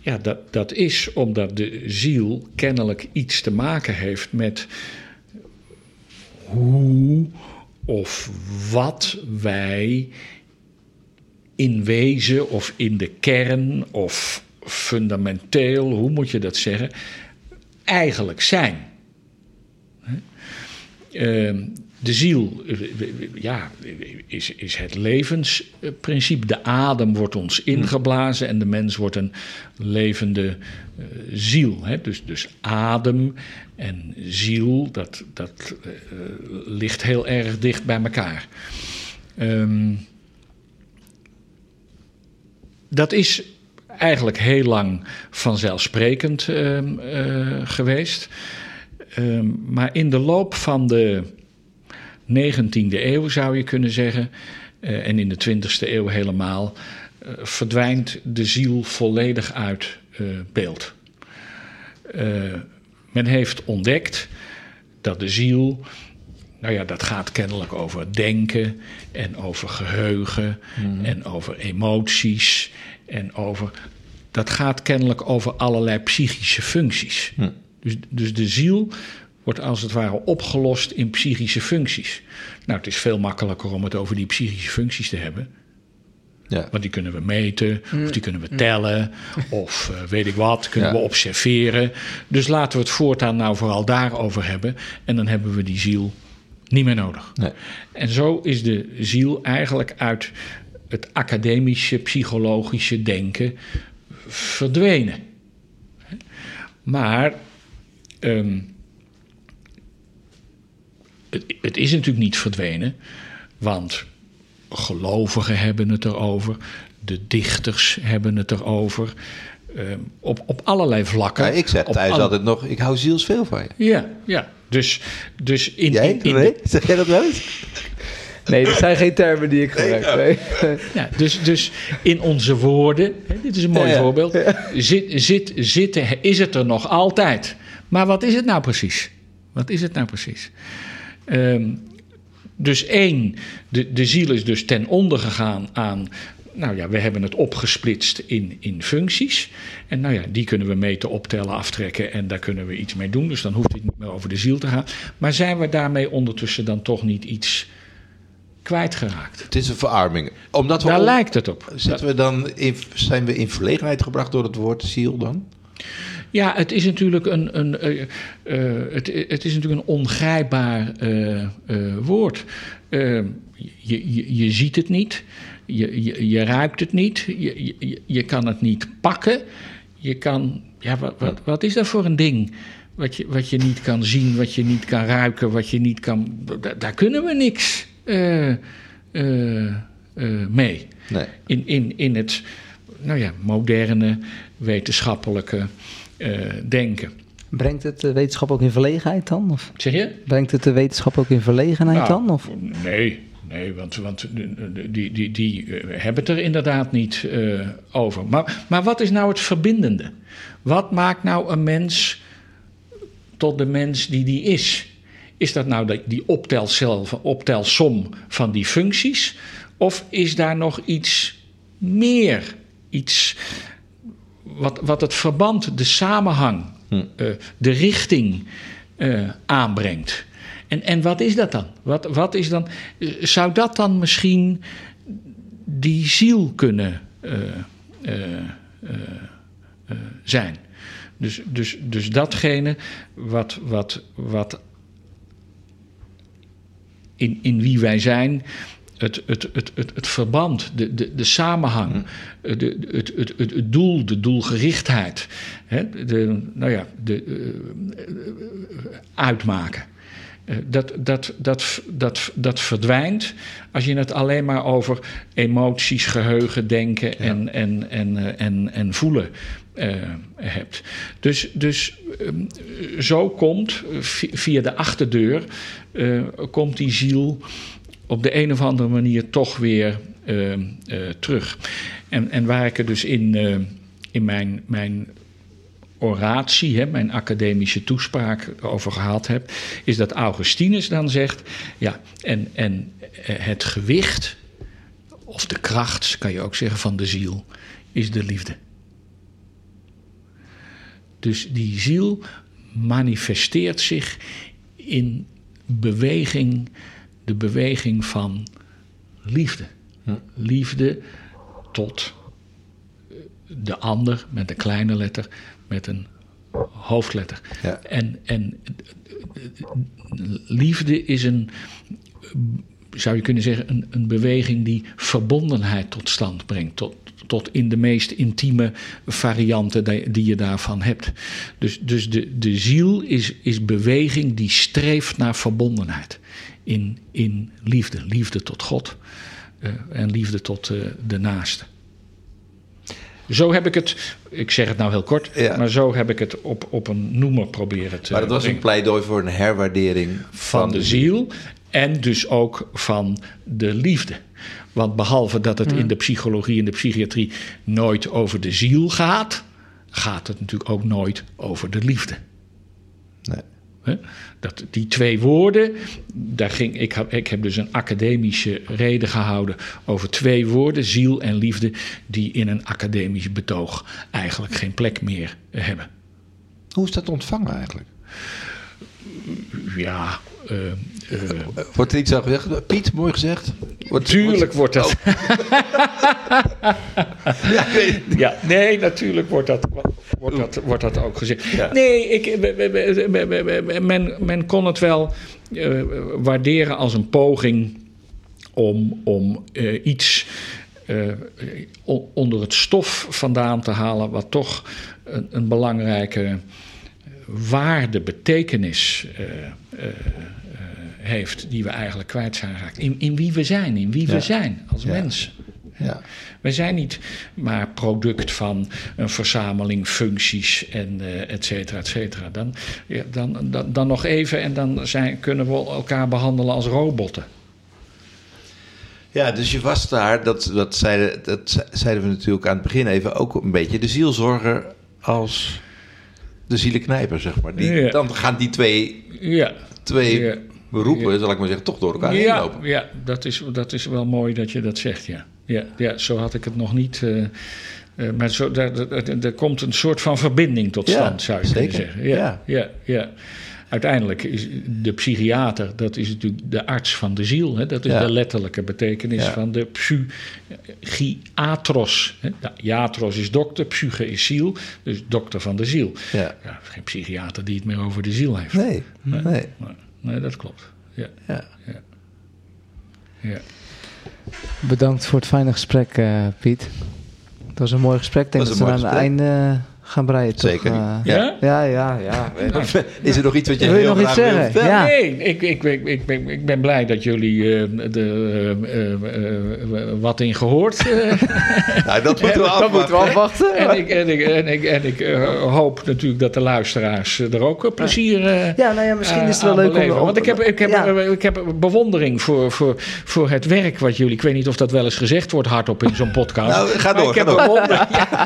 Speaker 5: Ja, dat, dat is omdat de ziel kennelijk iets te maken heeft met hoe of wat wij in wezen of in de kern of fundamenteel, hoe moet je dat zeggen, eigenlijk zijn. Ehm, De ziel eh, ja, is, is het levensprincipe. De adem wordt ons ingeblazen en de mens wordt een levende eh, ziel. Dus, dus adem en ziel, dat, dat eh, ligt heel erg dicht bij elkaar. Ehm, dat is eigenlijk heel lang vanzelfsprekend ehm, eh, geweest. Ehm, maar in de loop van de 19e eeuw zou je kunnen zeggen, eh, en in de 20e eeuw helemaal, eh, verdwijnt de ziel volledig uit beeld. Men heeft ontdekt dat de ziel, nou ja, dat gaat kennelijk over denken en over geheugen en over emoties en over. Dat gaat kennelijk over allerlei psychische functies. Dus, dus de ziel wordt als het ware opgelost in psychische functies. Nou, het is veel makkelijker om het over die psychische functies te hebben.
Speaker 3: Ja.
Speaker 5: Want die kunnen we meten, of die kunnen we tellen, of eh, weet ik wat, kunnen
Speaker 3: Ja.
Speaker 5: we observeren. Dus laten we het voortaan nou vooral daarover hebben. En dan hebben we die ziel niet meer nodig.
Speaker 3: Nee.
Speaker 5: En zo is de ziel eigenlijk uit het academische, psychologische denken verdwenen. Maar ehm, het, het is natuurlijk niet verdwenen, want gelovigen hebben het erover, de dichters hebben het erover, ehm, op, op allerlei vlakken.
Speaker 3: Ja, ik zeg thuis
Speaker 5: alle-
Speaker 3: altijd nog, ik hou zielsveel van je.
Speaker 5: Ja, ja. Dus, dus in,
Speaker 3: Jij?
Speaker 5: in, in
Speaker 3: nee?
Speaker 5: de- <laughs>
Speaker 3: Zeg jij dat wel eens?
Speaker 4: Nee, dat zijn geen termen die ik gebruik. Nee. <laughs>
Speaker 5: Ja, dus, dus in onze woorden, hè, dit is een mooi
Speaker 4: Ja, ja.
Speaker 5: voorbeeld, zit, zit, zitten, is het er nog altijd. Maar wat is het nou precies? Wat is het nou precies? Ehm, dus één, de, de ziel is dus ten onder gegaan aan. Nou ja, we hebben het opgesplitst in, in functies. En nou ja, die kunnen we meten, optellen, aftrekken en daar kunnen we iets mee doen. Dus dan hoeft het niet meer over de ziel te gaan. Maar zijn we daarmee ondertussen dan toch niet iets kwijtgeraakt?
Speaker 3: Het is een verarming. Omdat we
Speaker 5: Daar lijkt het op.
Speaker 3: Zitten we dan in, zijn we in verlegenheid gebracht door het woord ziel dan?
Speaker 5: Ja, het is natuurlijk een, een, eh, eh, het, het is natuurlijk een ongrijpbaar eh, woord. Je, je, je ziet het niet, je, je, je ruikt het niet, je, je, je kan het niet pakken. Je kan, ja, wat, wat, wat is dat voor een ding? Wat je, wat je niet kan zien, wat je niet kan ruiken, wat je niet kan. Daar, daar kunnen we niks eh, eh, eh, mee
Speaker 3: Nee.
Speaker 5: in, in, in het nou ja, moderne wetenschappelijke denken.
Speaker 4: Brengt het de wetenschap ook in verlegenheid dan? Of
Speaker 5: Zeg je?
Speaker 4: brengt het de wetenschap ook in verlegenheid
Speaker 5: Nou,
Speaker 4: dan? Of?
Speaker 5: Nee, nee want, want de- die, die, die eh, hebben het er inderdaad niet eh, over. Maar, maar wat is nou het verbindende? Wat maakt nou een mens tot de mens die die is? Is dat nou die- optelcel, optelsom van die functies? Of is daar nog iets meer? Iets wat, wat het verband, de samenhang, eh, de richting eh, aanbrengt. En, en wat is dat dan? Wat, wat is dan? eh, Zou dat dan misschien die ziel kunnen eh, eh, zijn? Dus, dus, dus datgene wat, wat, wat in, in wie wij zijn, het, het, het, het, het verband, de, de, de samenhang, eh, de, het, het, het, het doel, de doelgerichtheid, hè, de, nou ja, de, uitmaken. Eh, Dat, dat, dat, dat, dat verdwijnt als je het alleen maar over emoties, geheugen, denken en, en, en, eh, en, en voelen eh, hebt. Dus, dus ehm, zo komt vi- via de achterdeur komt die ziel op de een of andere manier toch weer eh, eh, terug. En, en waar ik er dus in, in mijn, mijn oratie, hè, mijn academische toespraak over gehad heb, is dat Augustinus dan zegt: ja, en, en eh, het gewicht, of de kracht, kan je ook zeggen, van de ziel, is de liefde. Dus die ziel manifesteert zich in beweging, de beweging van liefde. Liefde tot de ander met een kleine letter, met een hoofdletter.
Speaker 3: Ja.
Speaker 5: En, en liefde is een, zou je kunnen zeggen, een, een beweging die verbondenheid tot stand brengt. Tot, tot in de meest intieme varianten die, die je daarvan hebt. Dus, dus de, de ziel is, is beweging die streeft naar verbondenheid. In, in liefde. Liefde tot God eh, en liefde tot eh, de naaste. Zo heb ik het, ik zeg het nou heel kort,
Speaker 3: Ja.
Speaker 5: maar zo heb ik het op, op een noemer proberen te
Speaker 3: Maar dat was een pleidooi voor een herwaardering
Speaker 5: van de ziel en dus ook van de liefde. Want behalve dat het in de psychologie en de psychiatrie nooit over de ziel gaat, gaat het natuurlijk ook nooit over de liefde.
Speaker 3: Nee.
Speaker 5: Dat, die twee woorden, daar ging, ik, heb, ik heb dus een academische reden gehouden over twee woorden, ziel en liefde, die in een academisch betoog eigenlijk geen plek meer hebben.
Speaker 3: Hoe is dat ontvangen eigenlijk?
Speaker 5: Ja, eh, eh,
Speaker 3: Wordt er iets aan gezegd? Piet, mooi gezegd. Wordt,
Speaker 5: Tuurlijk wordt dat.
Speaker 3: Ja, <laughs> het.
Speaker 5: Ja, nee, natuurlijk wordt dat, wordt dat, wordt dat ook gezegd.
Speaker 3: Ja.
Speaker 5: Nee, ik, men, men kon het wel eh, waarderen als een poging om, om eh, iets eh, onder het stof vandaan te halen, wat toch een, een belangrijke waarde, betekenis heeft, die we eigenlijk kwijt zijn geraakt. In, in wie we zijn, in wie
Speaker 3: Ja.
Speaker 5: we zijn als
Speaker 3: Ja.
Speaker 5: mensen.
Speaker 3: Ja.
Speaker 5: Wij zijn niet maar product van een verzameling functies en eh et cetera, et cetera. Dan, ja, dan, dan, dan nog even en dan zijn, kunnen we elkaar behandelen als robotten.
Speaker 3: Ja, dus je was daar, dat, dat, zeiden, dat ze- zeiden we natuurlijk aan het begin even, ook een beetje de zielzorger als de zielenknijper, zeg maar. Die,
Speaker 5: Ja.
Speaker 3: Dan gaan die twee,
Speaker 5: Ja.
Speaker 3: twee beroepen, zal ik maar zeggen, toch door elkaar heen
Speaker 5: Ja,
Speaker 3: lopen.
Speaker 5: ja dat, is, dat is wel mooi dat je dat zegt, ja. Ja, ja zo had ik het nog niet. eh, maar zo, daar, daar, daar- daar komt een soort van verbinding tot
Speaker 3: Ja,
Speaker 5: stand, zou je kunnen
Speaker 3: zeker.
Speaker 5: zeggen. Ja,
Speaker 3: Ja.
Speaker 5: ja. Ja, Uiteindelijk is de psychiater, dat is natuurlijk de arts van de ziel. Hè? Dat is
Speaker 3: Ja.
Speaker 5: de letterlijke betekenis van de psychiatros. Hè? Iatros is dokter, psyche is ziel, dus dokter van de ziel.
Speaker 3: Ja.
Speaker 5: Ja, geen psychiater die het meer over de ziel heeft.
Speaker 3: Nee, nee.
Speaker 5: Nee, nee dat klopt. Ja.
Speaker 3: Ja.
Speaker 5: Ja.
Speaker 4: Bedankt voor het fijne gesprek, eh, Piet. Het was een mooi gesprek. Ik denk dat
Speaker 3: een
Speaker 4: we aan het einde gaan breien. toch?
Speaker 3: Zeker.
Speaker 4: Eh,
Speaker 5: Ja?
Speaker 4: ja, ja, ja. <laughs>
Speaker 3: Is er nog iets wat je
Speaker 4: Wil je
Speaker 3: heel
Speaker 4: nog iets
Speaker 3: graag wil
Speaker 4: zeggen? Ja.
Speaker 5: Nee, ik, ik, ik, ik, ben, ik ben blij dat jullie eh, de, eh, wat in gehoord eh, <laughs>
Speaker 3: Nou, dat moeten we <laughs>
Speaker 4: Dat moeten we
Speaker 3: afwachten.
Speaker 4: afwachten.
Speaker 5: En ik, en ik, en ik, en ik hoop natuurlijk dat de luisteraars er ook plezier eh
Speaker 4: Ja, nou ja, misschien is het wel leuk om...
Speaker 5: beleven.
Speaker 4: om-
Speaker 5: Want ik heb, ik, heb,
Speaker 4: ja.
Speaker 5: ik heb bewondering voor, voor, voor het werk wat jullie... Ik weet niet of dat wel eens gezegd wordt hardop in zo'n podcast.
Speaker 3: Nou, ga
Speaker 5: Maar
Speaker 3: door,
Speaker 5: ik heb,
Speaker 3: door.
Speaker 5: bewondering, ja,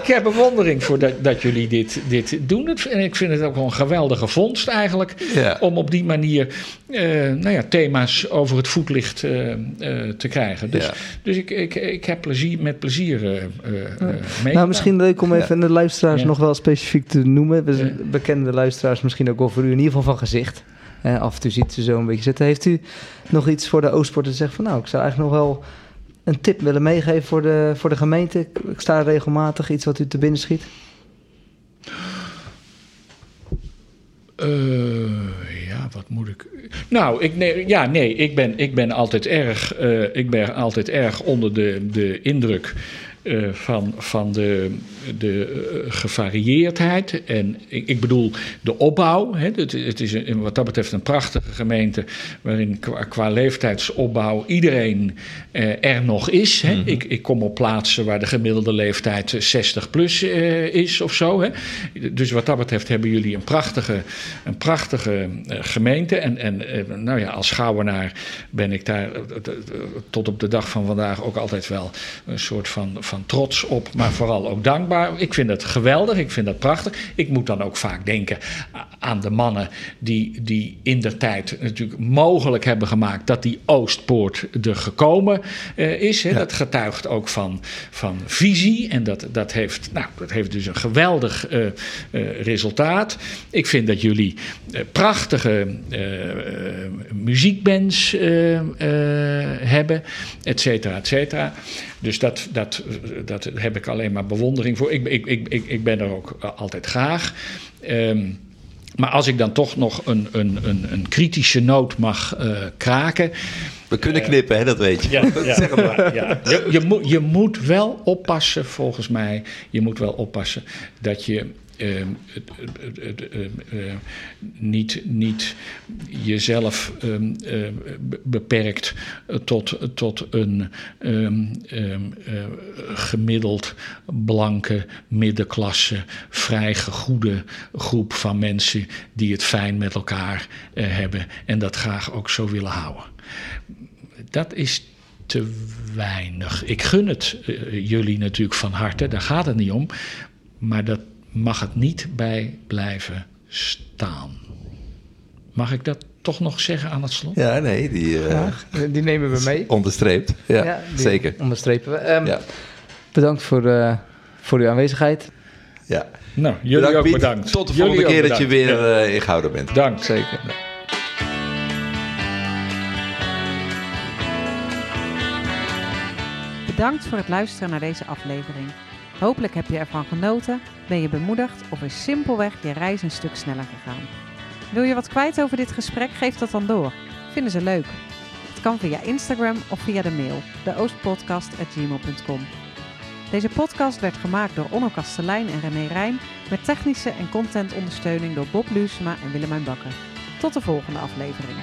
Speaker 5: ik heb bewondering voor dat, dat jullie dit, dit doen. Het- En ik vind het ook wel een geweldige vondst eigenlijk.
Speaker 3: Ja.
Speaker 5: Om op die manier eh, nou ja, thema's over het voetlicht eh, eh, te krijgen. Dus,
Speaker 3: Ja.
Speaker 5: dus ik, ik, ik heb plezier, met plezier eh eh eh,
Speaker 4: Nou, misschien leuk om even de luisteraars
Speaker 5: Ja.
Speaker 4: nog wel specifiek te noemen. We
Speaker 5: Ja.
Speaker 4: bekende luisteraars misschien ook wel voor u in ieder geval van gezicht. Af en toe ziet ze zo een beetje zitten. Heeft u nog iets voor de Oostport te zeggen van nou, ik zou eigenlijk nog wel een tip willen meegeven voor de, voor de gemeente? Ik, sta regelmatig, iets wat u te binnen schiet.
Speaker 5: Eh, ja, wat moet ik. Nou, ik, nee, ja, nee, ik ben, ik ben altijd erg, eh, ik ben altijd erg onder de, de indruk eh, van, van de, de eh, gevarieerdheid. En ik, ik bedoel de opbouw. Hè. Het, het is een, wat dat betreft een prachtige gemeente waarin qua, qua leeftijdsopbouw iedereen eh, er nog is. Hè. ik, ik kom op plaatsen waar de gemiddelde leeftijd eh, 60 plus eh, is of zo. Hè. Dus wat dat betreft hebben jullie een prachtige, een prachtige eh, gemeente. En, en nou ja, als Schouwenaar ben ik daar tot op de dag van vandaag ook altijd wel een soort van, van trots op, maar vooral ook dankbaar. Ik vind het geweldig, ik vind dat prachtig. Ik moet dan ook vaak denken aan de mannen die, die in der tijd natuurlijk mogelijk hebben gemaakt dat die Oostpoort er gekomen eh, is. Hè. Dat getuigt ook van, van visie en dat, dat, heeft, nou, dat heeft dus een geweldig eh, eh, resultaat. Ik vind dat jullie prachtige muziekbands hebben, et cetera, et cetera. Dus dat, dat, dat heb ik alleen maar bewondering voor. Ik, ik, ik, ik, ik ben er ook eh, altijd graag. Ehm, maar als ik dan toch nog een, een, een, een kritische noot mag eh, kraken.
Speaker 3: We kunnen knippen, hè, dat weet je.
Speaker 5: Ja, <laughs> ja, ja, ja. Je, je, moet, je moet wel oppassen, volgens mij. Je moet wel oppassen dat je. Ehm, ehm, eh, niet, niet jezelf ehm, be- beperkt tot, tot een ehm, ehm, eh, gemiddeld blanke middenklasse, vrij gegoede groep van mensen die het fijn met elkaar eh, hebben en dat graag ook zo willen houden dat is te weinig. Ik gun het eh, jullie natuurlijk van harte, daar gaat het niet om. Maar dat mag het niet bij blijven staan. Mag ik dat toch nog zeggen aan het slot?
Speaker 3: Ja, nee, die eh.
Speaker 4: Die nemen we mee.
Speaker 3: onderstreept. Ja, zeker.
Speaker 4: Onderstrepen we. Ehm,
Speaker 3: Ja.
Speaker 4: Bedankt voor, eh, voor uw aanwezigheid.
Speaker 3: Ja.
Speaker 5: Nou, jullie
Speaker 3: Bedankt,
Speaker 5: ook
Speaker 3: Piet.
Speaker 5: bedankt.
Speaker 3: Tot de
Speaker 5: Jullie
Speaker 3: volgende keer dat je weer
Speaker 5: Ja,
Speaker 3: eh, in Gouden bent.
Speaker 5: Dank.
Speaker 4: Zeker.
Speaker 1: Bedankt voor het luisteren naar deze aflevering. Hopelijk heb je ervan genoten, ben je bemoedigd of is simpelweg je reis een stuk sneller gegaan. Wil je wat kwijt over dit gesprek? Geef dat dan door. Vinden ze leuk? Het kan via Instagram of via de mail, deoostpodcast.gmail.com. Deze podcast werd gemaakt door Onno Kastelein en René Rijn met technische en contentondersteuning door Bob Luusema en Willemijn Bakker. Tot de volgende aflevering.